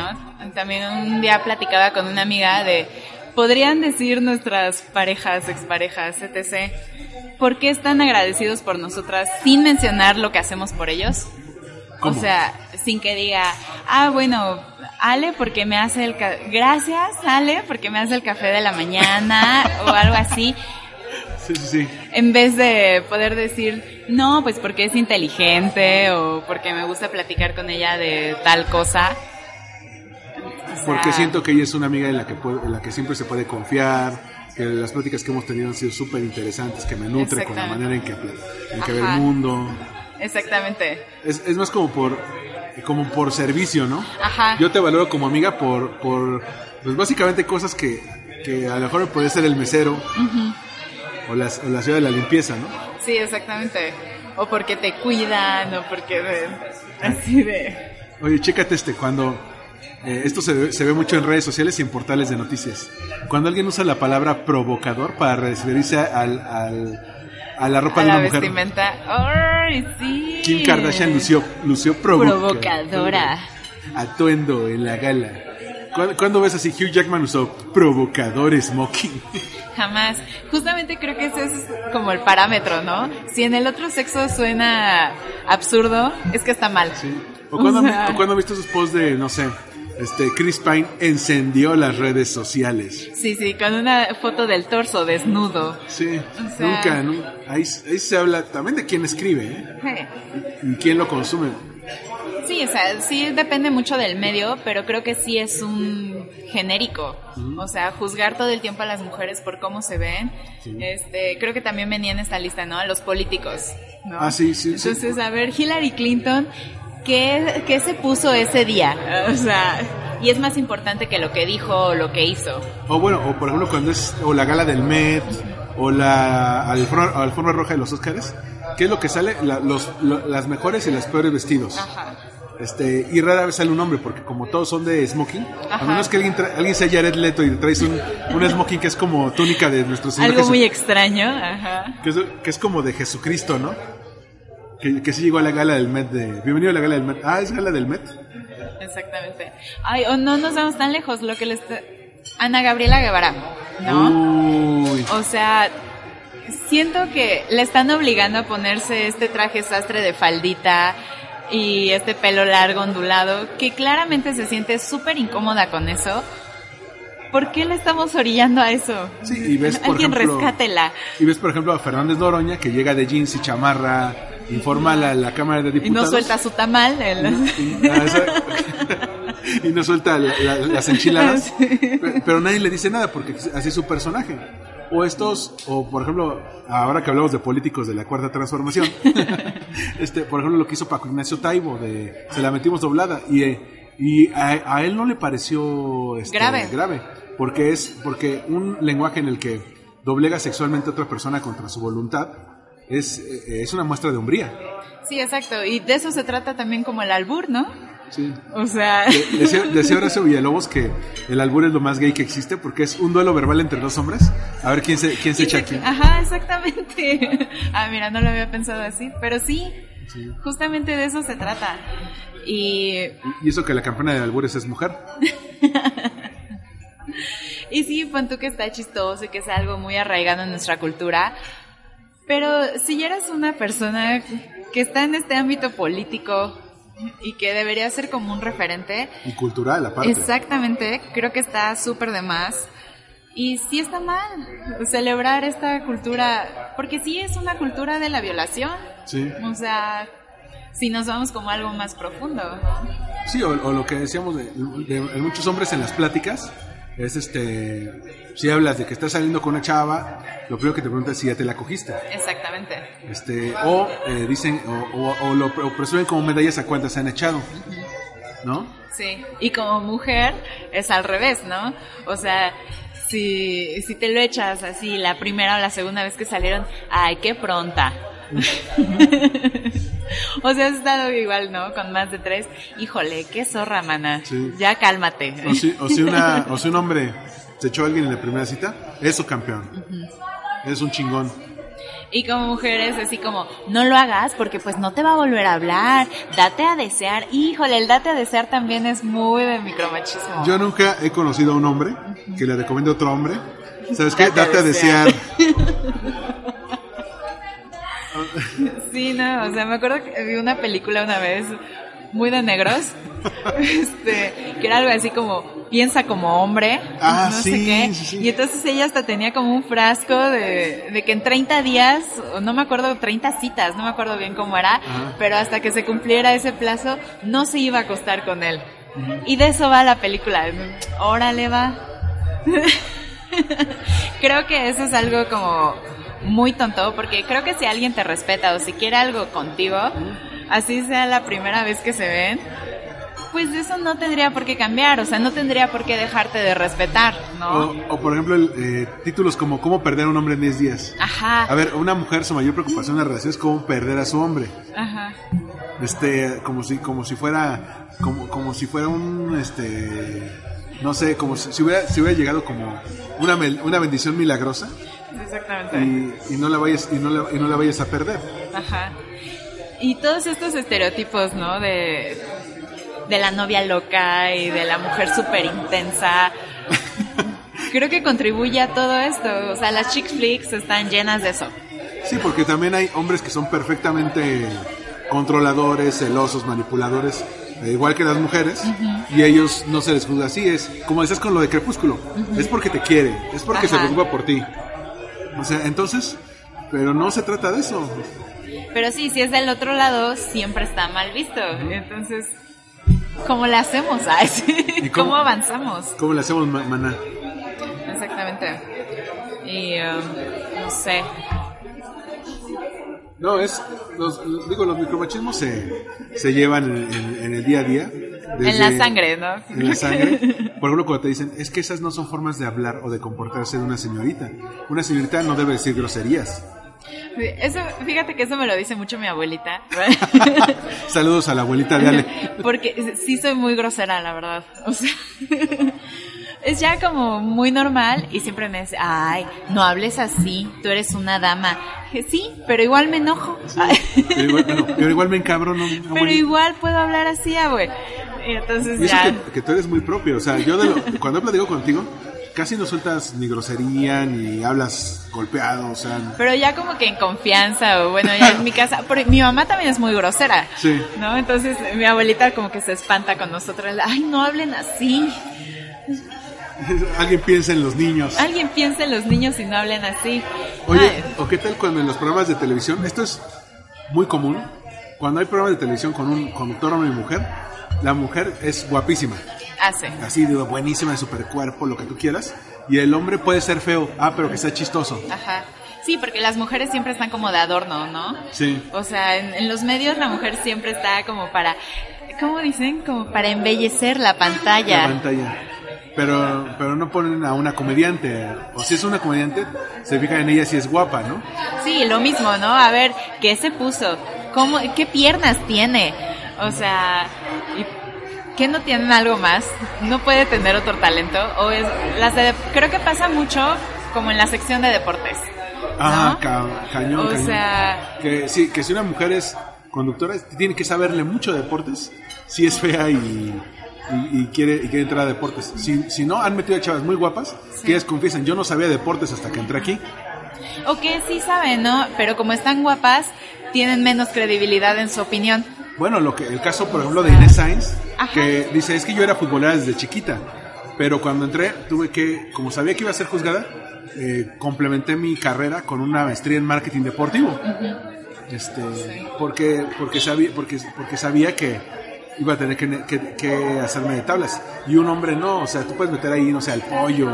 También un día platicaba con una amiga de, podrían decir nuestras parejas, exparejas, etc., ¿por qué están agradecidos por nosotras sin mencionar lo que hacemos por ellos? ¿Cómo? O sea, sin que diga, ah, bueno, Ale porque me hace el... ca- Gracias, Ale, porque me hace el café de la mañana o algo así Sí, sí, sí. en vez de poder decir, no, pues porque es inteligente o porque me gusta platicar con ella de tal cosa. Sea, Porque siento que ella es una amiga en la que puede- en la que siempre se puede confiar, que las pláticas que hemos tenido han sido súper interesantes, que me nutre con la manera en que, en que ve el mundo. Exactamente. Es, es más como por como por servicio, ¿no? Ajá. Yo te valoro como amiga por, por pues básicamente cosas que, que a lo mejor puede ser el mesero o, las, o la ciudad de la limpieza, ¿no? Sí, exactamente. O porque te cuidan o porque de- así de... Oye, chécate este, cuando eh, esto se ve, se ve mucho en redes sociales y en portales de noticias. Cuando alguien usa la palabra provocador para referirse al, al- a la ropa A de la una mujer. vestimenta. ¡Ay, sí! Kim Kardashian lució, lució provoca- Provocadora. Atuendo en la gala. ¿Cuándo, cuándo ves así? Hugh Jackman usó provocador smoking. Jamás. Justamente creo que ese es como el parámetro, ¿no? Si en el otro sexo suena absurdo, es que está mal. Sí. O cuando, sea- o cuando has visto esos posts de, no sé, este, Chris Pine encendió las redes sociales. Sí, sí, con una foto del torso desnudo. Sí, O sea- nunca, nu- ahí, ahí se habla también de quién escribe ¿eh? Sí. y quién lo consume. Sí, sí, o sea, sí depende mucho del medio, pero creo que sí es un genérico. O sea, juzgar todo el tiempo a las mujeres por cómo se ven. Este, creo que también venía en esta lista, ¿no? A los políticos, ¿no? Ah, sí, sí, sí. Entonces, a ver, Hillary Clinton, ¿qué, ¿qué se puso ese día? O sea, y es más importante que lo que dijo o lo que hizo. O bueno, o por ejemplo cuando es o la gala del Met o la alfombra, alfombra roja de los Óscares, ¿qué es lo que sale? La- los, lo- las mejores y las peores vestidos. Ajá. Este, y rara vez sale un hombre, porque como todos son de smoking, a menos que alguien, tra- alguien sea Jared Leto y traes un, un smoking que es como túnica de nuestro Señor Algo muy extraño, ajá. que es, que es como de Jesucristo, ¿no? Que, que sí llegó a la gala del Met de... Bienvenido a la gala del Met. Ah, ¿es gala del Met? Exactamente. Ay, o no nos vamos tan lejos, lo que les... Ana Gabriela Guevara, ¿no? Uy. O sea, siento que le están obligando a ponerse este traje sastre de faldita y este pelo largo ondulado, que claramente se siente súper incómoda con eso. ¿Por qué le estamos orillando a eso? Sí, y ves, por Alguien ejemplo- rescátela. Y ves, por ejemplo, a Fernández Doroña, que llega de jeans y chamarra, informal a la Cámara de Y no Diputados. suelta su tamal. el- Y, esa- y no suelta la- la- las enchiladas. Pe- Pero nadie le dice nada porque así es su personaje. O estos, o por ejemplo, ahora que hablamos de políticos de la cuarta transformación, este, por ejemplo, lo que hizo Paco Ignacio Taibo de Se la metimos doblada y, eh, y a, a él no le pareció este, Grave. grave, porque es porque un lenguaje en el que doblega sexualmente a otra persona contra su voluntad es, eh, es una muestra de hombría. Sí, exacto. Y de eso se trata también como el albur, ¿no? Sí. O sea... De- Decía, decía Horacio Villalobos que el albur es lo más gay que existe porque es un duelo verbal entre dos hombres. A ver quién se, quién se echa a quién. Ajá, exactamente. Ah, mira, no lo había pensado así, pero sí, justamente de eso se trata. Y, Y eso que la campeona de albures es mujer. y sí, pon tú que está chistoso y que es algo muy arraigado en nuestra cultura, pero si ya eres una persona que está en este ámbito político y que debería ser como un referente, Y cultural, aparte. Exactamente, creo que está súper de más. Y sí está mal celebrar esta cultura, porque sí es una cultura de la violación. Sí. O sea, si nos vamos como algo más profundo. ¿no? Sí, o, o lo que decíamos de, de- de muchos hombres en las pláticas es este. Si hablas de que estás saliendo con una chava, lo primero que te preguntas es si ya te la cogiste. Exactamente. Este, o eh, dicen, o, o- o lo o presumen como medallas a cuántas se han echado. ¿No? Sí. Y como mujer es al revés, ¿no? O sea, si, si te lo echas así la primera o la segunda vez que salieron, ay, qué pronta. o sea, has estado igual, ¿no? Con más de tres. Híjole, qué zorra, mana. Sí. Ya cálmate. O si, o si una, o si un hombre se echó a alguien en la primera cita, es su campeón. Es un chingón. Y como mujeres, así como, no lo hagas porque pues no te va a volver a hablar, date a desear. Híjole, el date a desear también es muy de micromachismo. Yo nunca he conocido a un hombre que le recomiende a otro hombre. ¿Sabes qué? Date a Date a desear. Sí, no, o sea, me acuerdo que vi una película una vez muy de negros, este, que era algo así como, piensa como hombre, Ah, no sí, sé qué, sí, sí. y entonces ella hasta tenía como un frasco de, de que en 30 días, no me acuerdo, 30 citas, no me acuerdo bien cómo era, Ajá. pero hasta que se cumpliera ese plazo, no se iba a acostar con él. Y de eso va la película, órale va. creo que eso es algo como muy tonto, porque creo que si alguien te respeta o si quiere algo contigo, así sea la primera vez que se ven, pues eso no tendría por qué cambiar, o sea, no tendría por qué dejarte de respetar, ¿no? O, o, por ejemplo, el, eh, títulos como ¿Cómo perder a un hombre en 10 días? Ajá, A ver, una mujer, su mayor preocupación en la relación es cómo perder a su hombre. ajá, Este, como si, como si fuera, como, como si fuera un, este, no sé, como si, si hubiera, si hubiera llegado como una, una bendición milagrosa exactamente. y, y no la vayas, y no la, y no la vayas a perder. Ajá. Y todos estos estereotipos, ¿no? De, de la novia loca y de la mujer súper intensa. Creo que contribuye a todo esto. O sea, las chick flicks están llenas de eso. Sí, porque también hay hombres que son perfectamente controladores, celosos, manipuladores, eh, igual que las mujeres, y ellos no se les juzga así. Es como decías con lo de Crepúsculo, es porque te quiere, es porque se preocupa por ti. O sea, entonces, pero no se trata de eso. Pero sí, si es del otro lado, siempre está mal visto. Entonces, ¿Cómo le hacemos? ¿Y ¿Cómo? cómo? avanzamos? ¿Cómo le hacemos, ma- maná? Exactamente. Y um, no sé. No, es, los, digo, los micromachismos se, se llevan en, en- en el día a día. En la sangre, ¿no? En la sangre. Por ejemplo, cuando te dicen, es que esas no son formas de hablar o de comportarse de una señorita. Una señorita no debe decir groserías. Eso, fíjate que eso me lo dice mucho mi abuelita. Saludos a la abuelita de Ale. Porque sí soy muy grosera, la verdad. O sea, es ya como muy normal y siempre me dice, ay, no hables así, tú eres una dama. Sí, pero igual me enojo. Pero igual, bueno, pero igual me encabrono. pero igual puedo hablar así, güey. Y entonces Y eso ya... que, que tú eres muy propio. O sea, yo de lo- cuando platico contigo, casi no sueltas ni grosería, ni hablas golpeado. O sea, Pero ya como que en confianza, o bueno, ya en mi casa, porque mi mamá también es muy grosera, Sí. ¿no? Entonces mi abuelita como que se espanta con nosotros, ay, no hablen así, alguien piensa en los niños. alguien piensa en los niños y no hablen así. Oye, Ay, ¿o qué tal cuando en los programas de televisión, esto es muy común, cuando hay programas de televisión con un conductor hombre y mujer, la mujer es guapísima, hace. así digo, buenísima de super cuerpo, lo que tú quieras, y el hombre puede ser feo, ah, pero que sea chistoso. Ajá. Sí, porque las mujeres siempre están como de adorno, ¿no? Sí. O sea, en, en los medios la mujer siempre está como para, ¿cómo dicen? Como para embellecer la pantalla. La pantalla. Pero, pero no ponen a una comediante, o si es una comediante, se fijan en ella si es guapa, ¿no? Sí, lo mismo, ¿no? A ver, ¿qué se puso? ¿Cómo, ¿Qué piernas tiene? O sea, ¿y ¿qué no tienen algo más? ¿No puede tener otro talento? O es, las de, creo que pasa mucho como en la sección de deportes. Ah, ¿no? ca- cañón, O cañón. sea- Que sí, que si una mujer es conductora, tiene que saberle mucho de deportes, si es fea y, y, y quiere, y quiere entrar a deportes. Si, si no, han metido a chavas muy guapas, que ellas confiesan, yo no sabía de deportes hasta que entré aquí. O que sí saben, ¿no? Pero como están guapas, tienen menos credibilidad en su opinión. Bueno, lo que el caso, por ejemplo, de Inés Sainz, Ajá. que dice, es que yo era futbolera desde chiquita, pero cuando entré, tuve que, como sabía que iba a ser juzgada, eh, complementé mi carrera con una maestría en marketing deportivo. Este, porque, porque, sabía, porque, porque sabía que iba a tener que, que- que hacerme de tablas. Y un hombre no, o sea, tú puedes meter ahí, no sé, al pollo,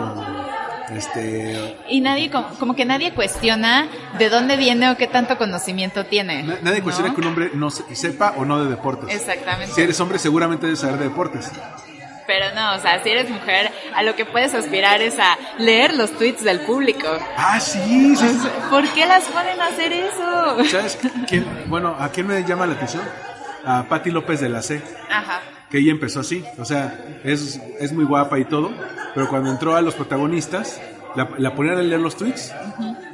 este, Y nadie, como, como que nadie cuestiona de dónde viene o qué tanto conocimiento tiene. na- nadie cuestiona que un hombre no se- sepa o no de deportes. Exactamente. Si eres hombre, seguramente debes saber de deportes. Pero no, o sea, si eres mujer, a lo que puedes aspirar es a leer los tweets del público. Ah, sí, sí, sí. ¿Por qué las ponen a hacer eso? ¿Sabes quién? Bueno, ¿a quién me llama la atención? A Patti López de la C, Ajá. Que ella empezó así. O sea, es, es muy guapa y todo, pero cuando entró a los protagonistas, la, la ponían a leer los tweets.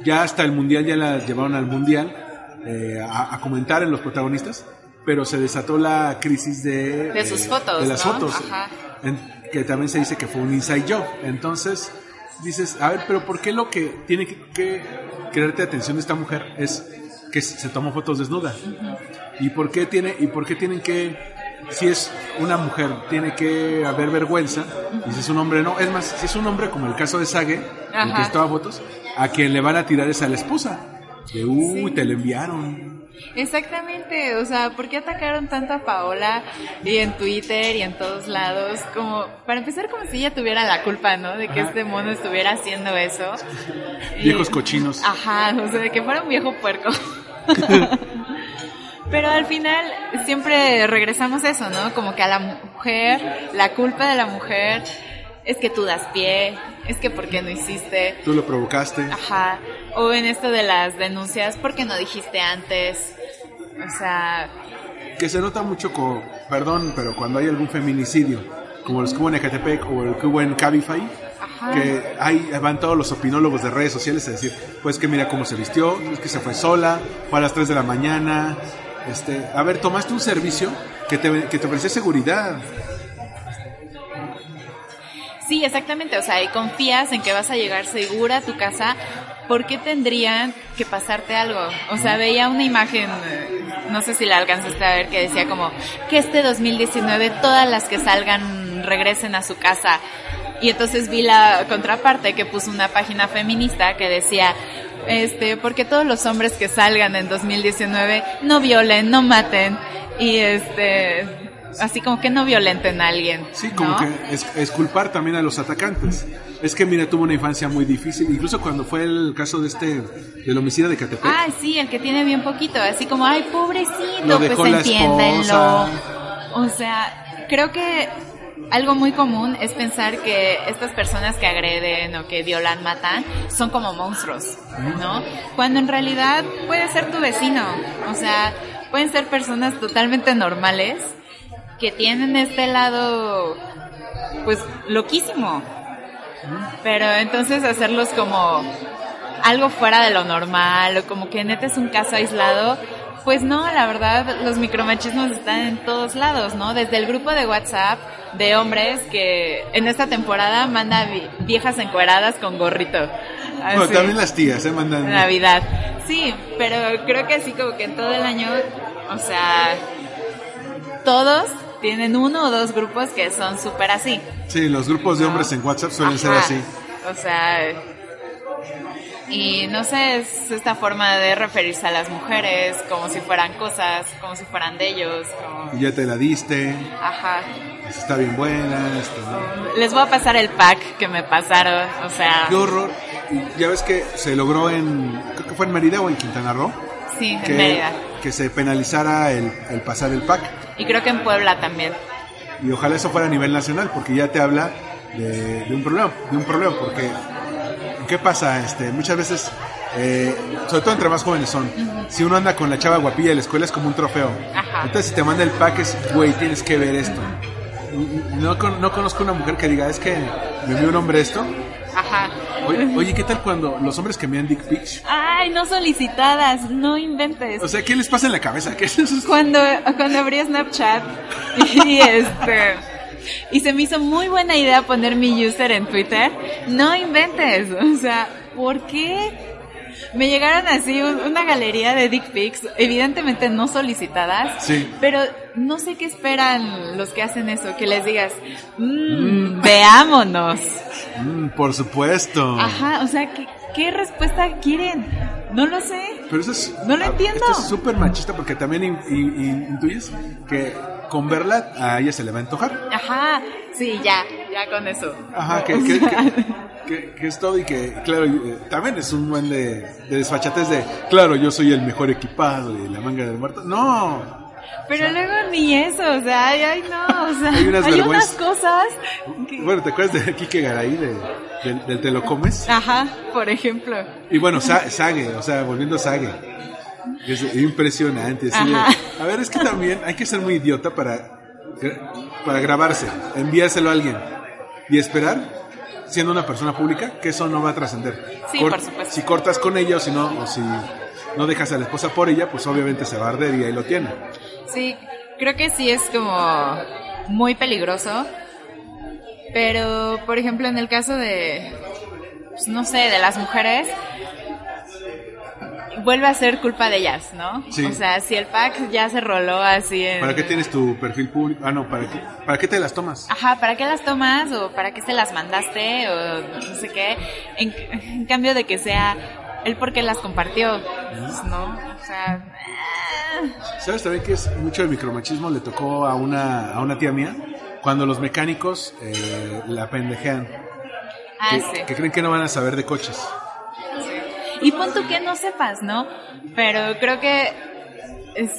Ya hasta el mundial, ya la llevaron al mundial eh, a, a comentar en los protagonistas, pero se desató la crisis de... De sus fotos, De las ¿no? fotos. Ajá. En- que también se dice que fue un inside job. Entonces, dices, a ver, pero ¿por qué lo que tiene que, que quererte atención de esta mujer es que se tomó fotos desnuda? ¿Y por qué tiene y por qué tienen que si es una mujer tiene que haber vergüenza y si es un hombre no? Es más, si es un hombre como el caso de Sage, el que toma fotos, a quien le van a tirar es a la esposa. De, uy, te lo enviaron. Exactamente, o sea, ¿por qué atacaron tanto a Paola y en Twitter y en todos lados? Como, para empezar, como si ella tuviera la culpa, ¿no? De que Ajá. este mono estuviera haciendo eso. Viejos cochinos. Ajá, o sea, de que fuera un viejo puerco. Pero al final siempre regresamos a eso, ¿no? Como que a la mujer, la culpa de la mujer es que tú das pie, es que por qué no hiciste. Tú lo provocaste. Ajá. O en esto de las denuncias, ¿por qué no dijiste antes? O sea, que se nota mucho con, perdón, pero cuando hay algún feminicidio, como los que hubo en Ecatepec o el que hubo en Cabify, Ajá. que ahí van todos los opinólogos de redes sociales a decir, pues que mira cómo se vistió, es que se fue sola, fue a las 3 de la mañana, este, a ver, tomaste un servicio que te, que te ofrecía seguridad. sí, exactamente. O sea, y confías en que vas a llegar segura a tu casa. ¿Por qué tendrían que pasarte algo? O sea, veía una imagen, eh, no sé si la alcanzaste a ver, que decía como que este 2019 todas las que salgan regresen a su casa. Y entonces vi la contraparte que puso una página feminista que decía, este, porque todos los hombres que salgan en 2019 no violen, no maten. Y este, así como que no violenten a alguien. Sí, como ¿no? que es, es culpar también a los atacantes. Es que mira, tuvo una infancia muy difícil, incluso cuando fue el caso de este, del homicidio de Catepec. Ay, sí, el que tiene bien poquito, así como, ay, pobrecito, Lo dejó pues entiéndenlo. O sea, creo que algo muy común es pensar que estas personas que agreden o que violan, matan, son como monstruos, ¿no? Cuando en realidad puede ser tu vecino, o sea, pueden ser personas totalmente normales que tienen este lado, pues, loquísimo. Pero entonces hacerlos como algo fuera de lo normal o como que neta es un caso aislado, pues no, la verdad los micromachismos están en todos lados, ¿no? Desde el grupo de WhatsApp de hombres que en esta temporada manda vi- viejas encueradas con gorrito. bueno, Así, también las tías, ¿eh? Mandan. Navidad. Sí, pero creo que así como que en todo el año, o sea, todos tienen uno o dos grupos que son súper así. Sí, los grupos de hombres en WhatsApp suelen ser así. O sea, y no sé, es esta forma de referirse a las mujeres como si fueran cosas, como si fueran de ellos. como- ya te la diste, Ajá. está bien buena. está- Les voy a pasar el pack que me pasaron, o sea, Qué horror. Ya ves que se logró en, creo que fue en Mérida o en Quintana Roo, sí, en que, Mérida. que se penalizara el, el pasar el pack. Y creo que en Puebla también. Y ojalá eso fuera a nivel nacional, porque ya te habla de, de un problema, de un problema, porque ¿qué pasa? Este, muchas veces, eh, sobre todo entre más jóvenes son, si uno anda con la chava guapilla de la escuela es como un trofeo. Ajá. Entonces si te manda el pack es, güey, tienes que ver esto. No, no conozco una mujer que diga, es que me envió un hombre esto. Ajá. Oye, oye, ¿qué tal cuando los hombres que envían dick pics? Ay, no solicitadas, no inventes. O sea, ¿qué les pasa en la cabeza? ¿Qué es eso? cuando, cuando abrí Snapchat y este y se me hizo muy buena idea poner mi user en Twitter, no inventes, o sea, ¿por qué? Me llegaron así un- una galería de dick pics, evidentemente no solicitadas, Sí. pero no sé qué esperan los que hacen eso, que les digas, "Mm, veámonos. Mm, por supuesto. Ajá, o sea, ¿qué, ¿qué respuesta quieren? No lo sé. Pero eso es. No lo entiendo. Esto es súper machista porque también in- in- in- intuyes que con verla a ella se le va a antojar. Ajá, sí, ya, ya con eso. Ajá, que, que, que- es todo y que, claro, eh, también es un buen de, de desfachatez de, claro, yo soy el mejor equipado y la manga del muerto. No, Pero luego ni eso, o sea, ay, ay, no, o sea, Hay hay unas unas, vergüenzas. cosas. que- bueno, ¿te acuerdas de Kike Garay de, del, del Te lo comes? Ajá, por ejemplo. Y bueno, Sa- Sage, o sea, volviendo a Sage. Es impresionante. Ajá. a ver, es que también hay que ser muy idiota para, para grabarse, enviárselo a alguien y esperar, siendo una persona pública, que eso no va a trascender. Sí, por supuesto. Si cortas con ella o si no, o si no dejas a la esposa por ella, pues obviamente se va a arder y ahí lo tiene. Sí, creo que sí es como muy peligroso. Pero, por ejemplo, en el caso de, pues, no sé, de las mujeres, vuelve a ser culpa de ellas, ¿no? Sí. O sea, si el pack ya se roló así en... ¿Para qué tienes tu perfil público? Ah, no, ¿para qué, ¿para qué te las tomas? Ajá, ¿para qué las tomas o para qué se las mandaste o no sé qué? En, en cambio de que sea él porque las compartió, pues, ¿no? O sea, ah, ¿Sabes también que es mucho el micromachismo? Le tocó a una, a una tía mía cuando los mecánicos eh, la pendejean. ah, que, sí. que creen que no van a saber de coches. Y pon tú que no sepas, ¿no? Pero creo que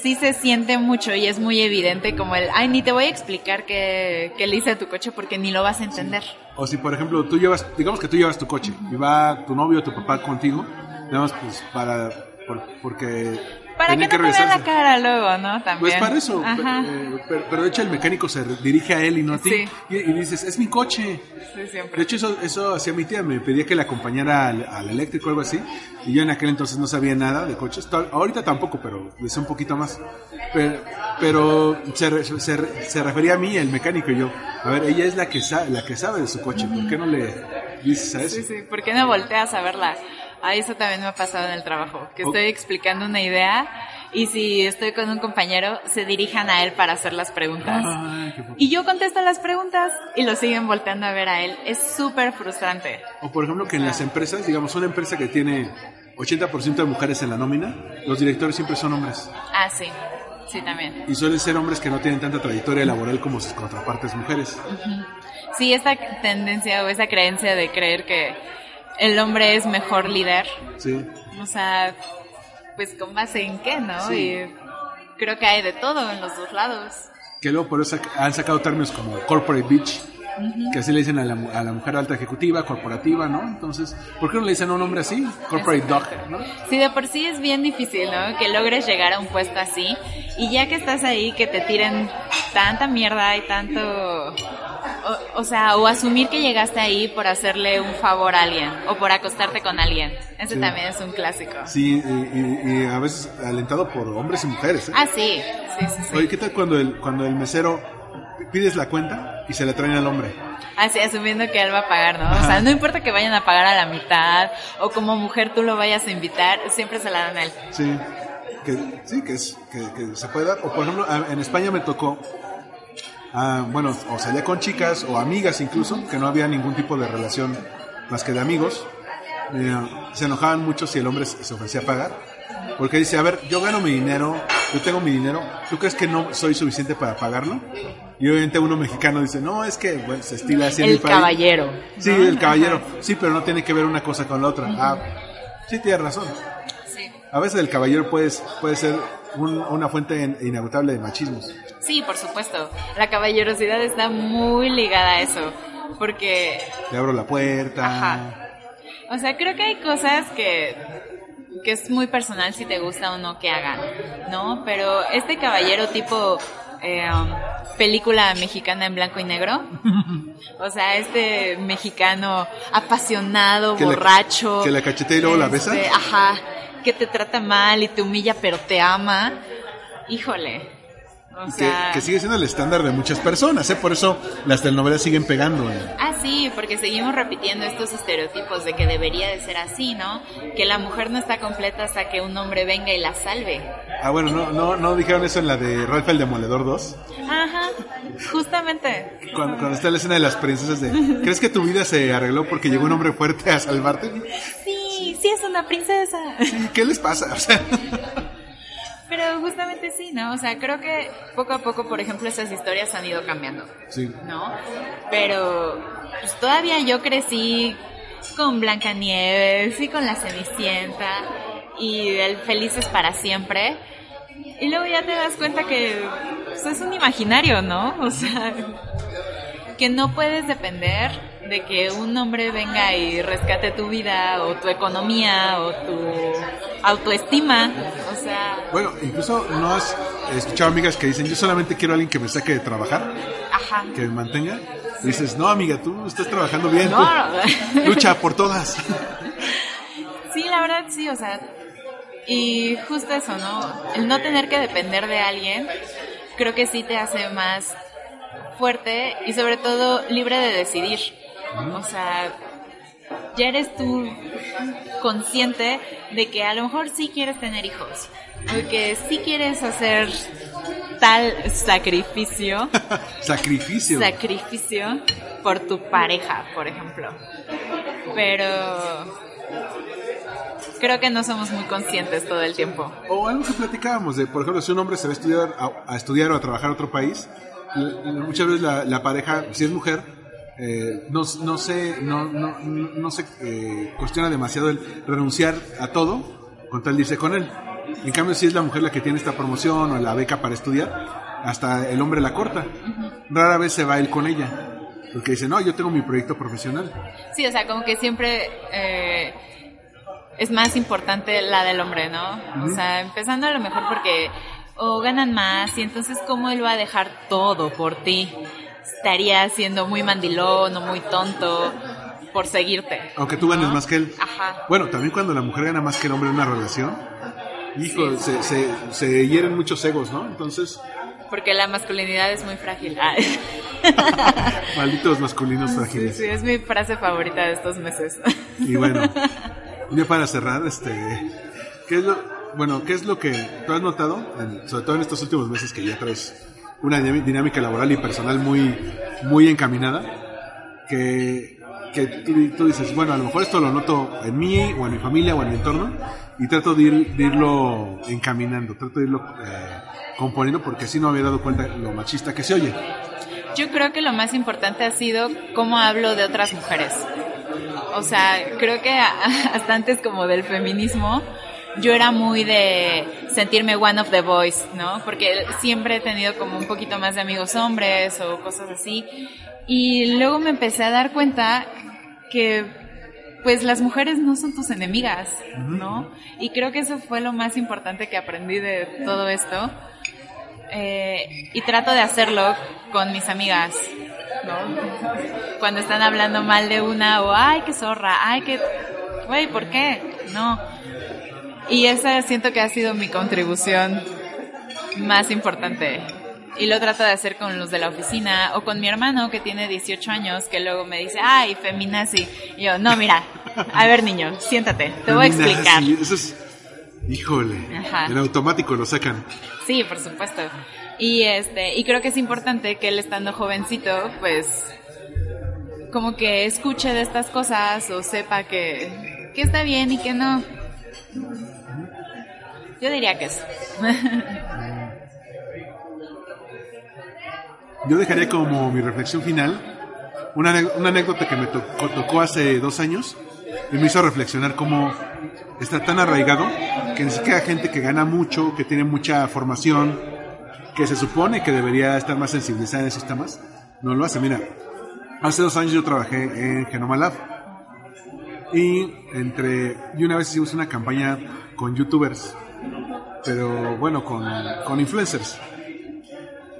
sí se siente mucho y es muy evidente como el, ay, ni te voy a explicar qué, qué le hice a tu coche porque ni lo vas a entender. O si, por ejemplo, tú llevas, digamos que tú llevas tu coche y va tu novio o tu papá contigo, más pues para, por- porque... Para que no te vean la cara luego, ¿no? También. Pues para eso, Ajá. pe- eh, pero, pero de hecho el mecánico se dirige a él y no a ti. Sí. Y, y dices, es mi coche. Sí, siempre. De hecho, eso, eso hacía mi tía, me pedía que la acompañara al, al eléctrico o algo así. Y yo en aquel entonces no sabía nada de coches. Ahorita tampoco, pero sé un poquito más. Pero, pero se, se, se refería a mí, el mecánico, y yo. A ver, ella es la que, sa- la que sabe de su coche. ¿Por qué no le dices a eso? Sí, sí, ¿por qué no volteas a verla? Ah, eso también me ha pasado en el trabajo, que estoy explicando una idea y si estoy con un compañero, se dirijan a él para hacer las preguntas. Ay, qué fu- Y yo contesto las preguntas y lo siguen volteando a ver a él. Es súper frustrante. O por ejemplo que en las empresas, digamos, una empresa que tiene 80% de mujeres en la nómina, los directores siempre son hombres. Ah, sí. Sí, también. Y suelen ser hombres que no tienen tanta trayectoria laboral como sus contrapartes mujeres. Sí, esta tendencia o esa creencia de creer que el hombre es mejor líder, Sí. o sea, pues con base en qué, ¿no? Sí. Y creo que hay de todo en los dos lados. Que luego por eso han sacado términos como corporate que así le dicen a la, a la mujer alta ejecutiva, corporativa, ¿no? Entonces, ¿por qué no le dicen a un hombre así? Corporate dog, ¿no? Sí, de por sí es bien difícil, ¿no? Que logres llegar a un puesto así y ya que estás ahí, que te tiren tanta mierda y tanto... O, o sea, o asumir que llegaste ahí por hacerle un favor a alguien o por acostarte con alguien. Ese Sí. también es un clásico. Sí, y, y- y a veces alentado por hombres y mujeres, ¿eh? Ah, sí, sí, sí, sí. Oye, ¿qué tal cuando el, cuando el mesero pides la cuenta y se la traen al hombre? Así, asumiendo que él va a pagar, ¿no? O sea, no importa que vayan a pagar a la mitad o como mujer tú lo vayas a invitar, siempre se la dan a él. Sí, que, sí, que, es, que, que se puede dar. O por ejemplo, en España me tocó, ah, bueno, o salía con chicas o amigas incluso, que no había ningún tipo de relación más que de amigos. Eh, se enojaban mucho si el hombre se ofrecía a pagar. Porque dice, a ver, yo gano mi dinero, yo tengo mi dinero, ¿tú crees que no soy suficiente para pagarlo? Y obviamente uno mexicano dice, no, es que bueno, se estila así en mi El país. caballero. Sí, ¿no? el caballero. Ajá. Sí, pero no tiene que ver una cosa con la otra. Ah, sí, tienes razón. Sí. A veces el caballero puede, puede ser un- una fuente in- inagotable de machismos. Sí, por supuesto. La caballerosidad está muy ligada a eso. Porque, Le abro la puerta. Ajá. o sea, creo que hay cosas que, que es muy personal si te gusta o no que hagan, ¿no? Pero este caballero tipo eh, um, película mexicana en blanco y negro, o sea, este mexicano apasionado, Que la- borracho. que la cachetea y luego la besa. este, Ajá, que te trata mal y te humilla pero te ama. Híjole. O Que, sea, que sigue siendo el estándar de muchas personas, ¿eh? Por eso las telenovelas siguen pegando. ¿eh? Ah, sí, porque seguimos repitiendo estos estereotipos de que debería de ser así, ¿no? Que la mujer no está completa hasta que un hombre venga y la salve. Ah, bueno, no, no, no dijeron eso en la de Ralph el Demoledor 2. Ajá, justamente. Cuando, cuando está la escena de las princesas de ¿Crees que tu vida se arregló porque llegó un hombre fuerte a salvarte? Sí, sí es una princesa. Sí, ¿Qué les pasa? O sea, Pero justamente sí, ¿no? O sea, creo que poco a poco, por ejemplo, esas historias han ido cambiando, sí. ¿no? Pero pues, todavía yo crecí con Blancanieves y con la Cenicienta y el Felices para siempre. Y luego ya te das cuenta que pues, es un imaginario, ¿no? O sea, que no puedes depender de que un hombre venga y rescate tu vida o tu economía o tu autoestima. O sea, Bueno, incluso no has escuchado amigas que dicen, yo solamente quiero a alguien que me saque de trabajar, ajá. que me mantenga. Y dices, no, amiga, tú estás trabajando bien. No. lucha por todas. Sí, la verdad sí, o sea, y justo eso, ¿no? El no tener que depender de alguien, creo que sí te hace más fuerte y sobre todo libre de decidir. O sea, ya eres tú consciente de que a lo mejor sí quieres tener hijos, o que sí quieres hacer tal sacrificio, Sacrificio. sacrificio por tu pareja, por ejemplo. Pero creo que no somos muy conscientes todo el tiempo. O algo que platicábamos de, por ejemplo, si un hombre se va a estudiar, a, a estudiar o a trabajar a otro país, muchas veces la, la pareja, si es mujer, eh, no, no se, no, no, no se eh, cuestiona demasiado el renunciar a todo con tal de irse con él. En cambio, si es la mujer la que tiene esta promoción o la beca para estudiar, hasta el hombre la corta. Rara vez se va él con ella. Porque dice, no, yo tengo mi proyecto profesional. Sí, o sea, como que siempre eh, es más importante la del hombre, ¿no? O sea, empezando a lo mejor porque o ganan más y entonces cómo él va a dejar todo por ti. Estaría siendo muy mandilón o muy tonto por seguirte. Aunque tú ganes más que él. Ajá. Bueno, también cuando la mujer gana más que el hombre en una relación, hijo, se, se, se hieren muchos egos, ¿no? Entonces, Porque la masculinidad es muy frágil. Ah. malditos masculinos Sí, frágiles. sí, es mi frase favorita de estos meses. Y bueno, ya para cerrar, este, ¿qué es lo, bueno, qué es lo que tú has notado, en- sobre todo en estos últimos meses que ya traes una dinámica laboral y personal muy, muy encaminada, que, que tú, tú dices, bueno, a lo mejor esto lo noto en mí o en mi familia o en mi entorno y trato de, ir- de irlo encaminando, trato de irlo eh, componiendo porque así no había dado cuenta lo machista que se oye. Yo creo que lo más importante ha sido cómo hablo de otras mujeres. O sea, creo que hasta antes como del feminismo, yo era muy de sentirme one of the boys, ¿no? Porque siempre he tenido como un poquito más de amigos hombres o cosas así. Y luego me empecé a dar cuenta que pues las mujeres no son tus enemigas, ¿no? Y creo que eso fue lo más importante que aprendí de todo esto. Eh, y trato de hacerlo con mis amigas, ¿no? Cuando están hablando mal de una o, ay, qué zorra, ay, qué... Güey, ¿por qué? No. Y esa siento que ha sido mi contribución más importante. Y lo trato de hacer con los de la oficina o con mi hermano que tiene 18 años que luego me dice, ay, feminazi. Y yo, no, mira, a ver niño, siéntate, te voy a explicar. Eso es. Híjole. Ajá. En automático lo sacan. Sí, por supuesto. Y este, y creo que es importante que él estando jovencito, pues como que escuche de estas cosas o sepa que, que está bien y que no. Yo diría que eso. Yo dejaría como mi reflexión final una, una anécdota que me tocó, tocó hace dos años y me hizo reflexionar cómo está tan arraigado que ni siquiera gente que gana mucho, que tiene mucha formación, que se supone que debería estar más sensibilizada en esos temas, no lo hace. Mira, hace dos años yo trabajé en Genoma Lab y entre y una vez hicimos una campaña con youtubers, pero bueno, con, con influencers.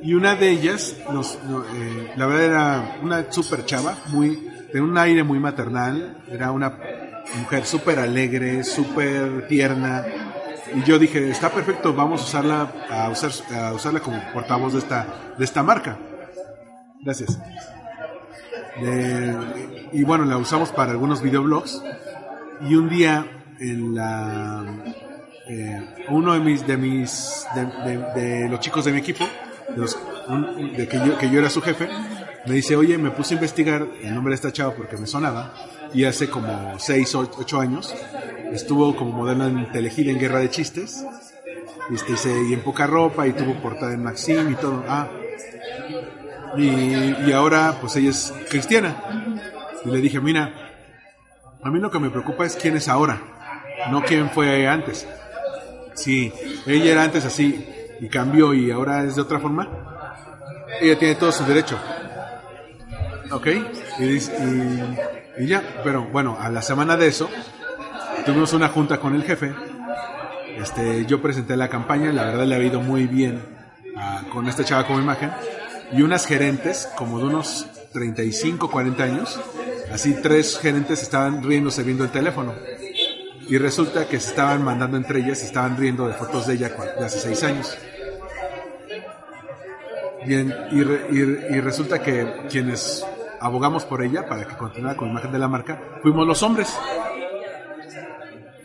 Y una de ellas, nos, no, eh, la verdad era una super chava, muy, de un aire muy maternal, era una mujer súper alegre, súper tierna. Y yo dije, está perfecto, vamos a usarla, a, usar, a usarla como portavoz de esta, de esta marca. Gracias. De- y bueno, la usamos para algunos videoblogs. Y un día, en la, eh, uno de mis, de mis, de, los chicos de mi equipo, de, los- un- de que, yo, que yo era su jefe, me dice, oye, me puse a investigar el nombre de esta chava porque me sonaba, y hace como 6 o 8 años estuvo como modelo en Telehit en Guerra de Chistes, este, y, se- y en poca ropa, y tuvo portada en Maxim y todo. Ah, y, y ahora pues ella es cristiana. Y le dije, mira, a mí lo que me preocupa es quién es ahora, no quién fue antes. Si ella era antes así y cambió y ahora es de otra forma, ella tiene todo su derecho. ¿Ok? Y, y- y ya, pero bueno, a la semana de eso, tuvimos una junta con el jefe. Este, yo presenté la campaña, la verdad le ha ido muy bien ah, con esta chava como imagen. Y unas gerentes, como de unos 35, 40 años, así tres gerentes estaban riéndose viendo el teléfono. Y resulta que se estaban mandando entre ellas, se estaban riendo de fotos de ella de hace seis años. Bien, y, re- y- y resulta que quienes abogamos por ella para que continuara con la imagen de la marca fuimos los hombres.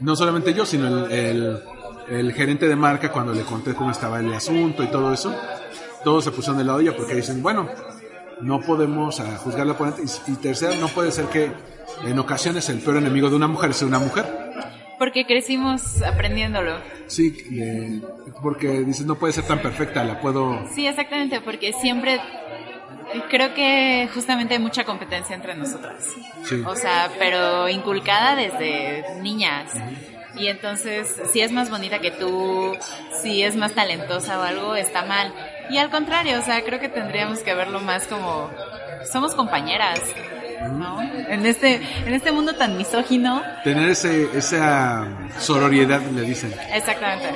No solamente yo, sino el, el- el gerente de marca cuando le conté cómo estaba el asunto y todo eso. Todos se pusieron de lado de ella porque dicen, bueno, no podemos ah, juzgarla por antes. Y, y tercero, no puede ser que en ocasiones el peor enemigo de una mujer sea una mujer. Porque crecimos aprendiéndolo. Sí, eh, porque dices, no puede ser tan perfecta, la puedo... Sí, exactamente, porque siempre creo que justamente hay mucha competencia entre nosotras. Sí. O sea, pero inculcada desde niñas. Y entonces, si es más bonita que tú, si es más talentosa o algo, está mal. Y al contrario, o sea, creo que tendríamos que verlo más como somos compañeras, ¿no? En este en este mundo tan misógino, Tener ese, esa sororidad, le dicen. exactamente.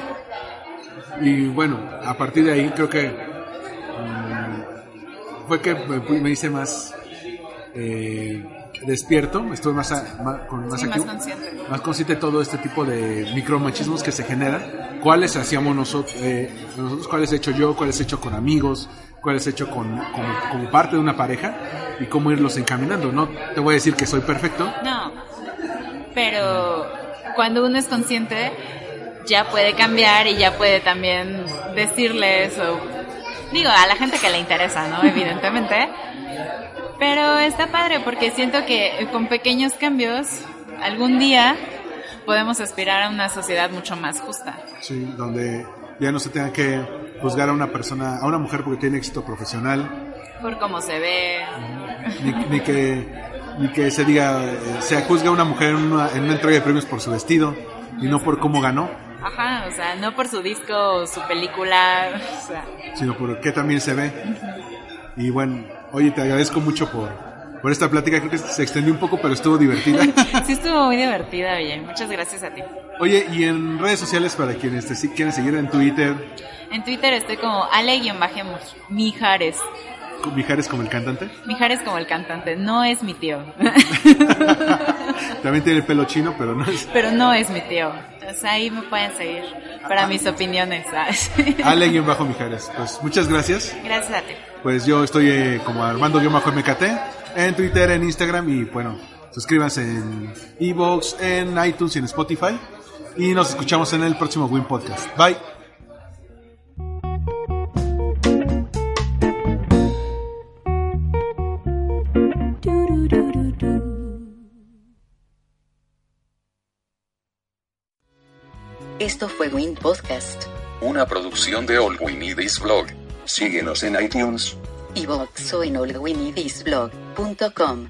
Y bueno, a partir de ahí creo que mm, fue que me, me hice más eh, despierto, estuve más, a- más, con más Sí, más activo, consciente. más consciente de todo este tipo de micromachismos que se generan, cuáles hacíamos nosotros, eh, nosotros cuáles he hecho yo, cuáles he hecho con amigos, cuáles he hecho con, como, como parte de una pareja y cómo irlos encaminando. No te voy a decir que soy perfecto, No. Pero cuando uno es consciente, ya puede cambiar y ya puede también decirles o digo a la gente que le interesa, ¿no? Evidentemente. Pero está padre porque siento que con pequeños cambios algún día podemos aspirar a una sociedad mucho más justa. Sí, donde ya no se tenga que juzgar a una persona, a una mujer porque tiene éxito profesional, Por cómo se ve. ni, ni que ni que se diga eh, se juzga a una mujer en una, en una entrega de premios por su vestido y no por cómo ganó, Ajá, o sea, no por su disco o su película. O sea, sino por qué también se ve. Y bueno, oye, te agradezco mucho por, por esta plática, creo que se extendió un poco, pero estuvo divertida. sí estuvo muy divertida, oye. Muchas gracias a ti. Oye, y en redes sociales para quienes te quieren seguir en Twitter, En Twitter estoy como Ale-Mijares. Mijares como el cantante, Mijares como el cantante, no es mi tío. también tiene el pelo chino, pero no es Pero no es mi tío. Entonces ahí me pueden seguir para mis opiniones, ¿sabes? Ale-Bajo Mijares. Pues muchas gracias. Gracias a ti. Pues yo estoy eh, como Armando-MKT en Twitter, en Instagram y bueno, suscríbanse en Evox, en iTunes y en Spotify. Y nos escuchamos en el próximo Win Podcast. Bye. Esto fue Win Podcast. Una producción de All We Need Is Blog. Síguenos en iTunes. iVoox o en allwinidisblog.com.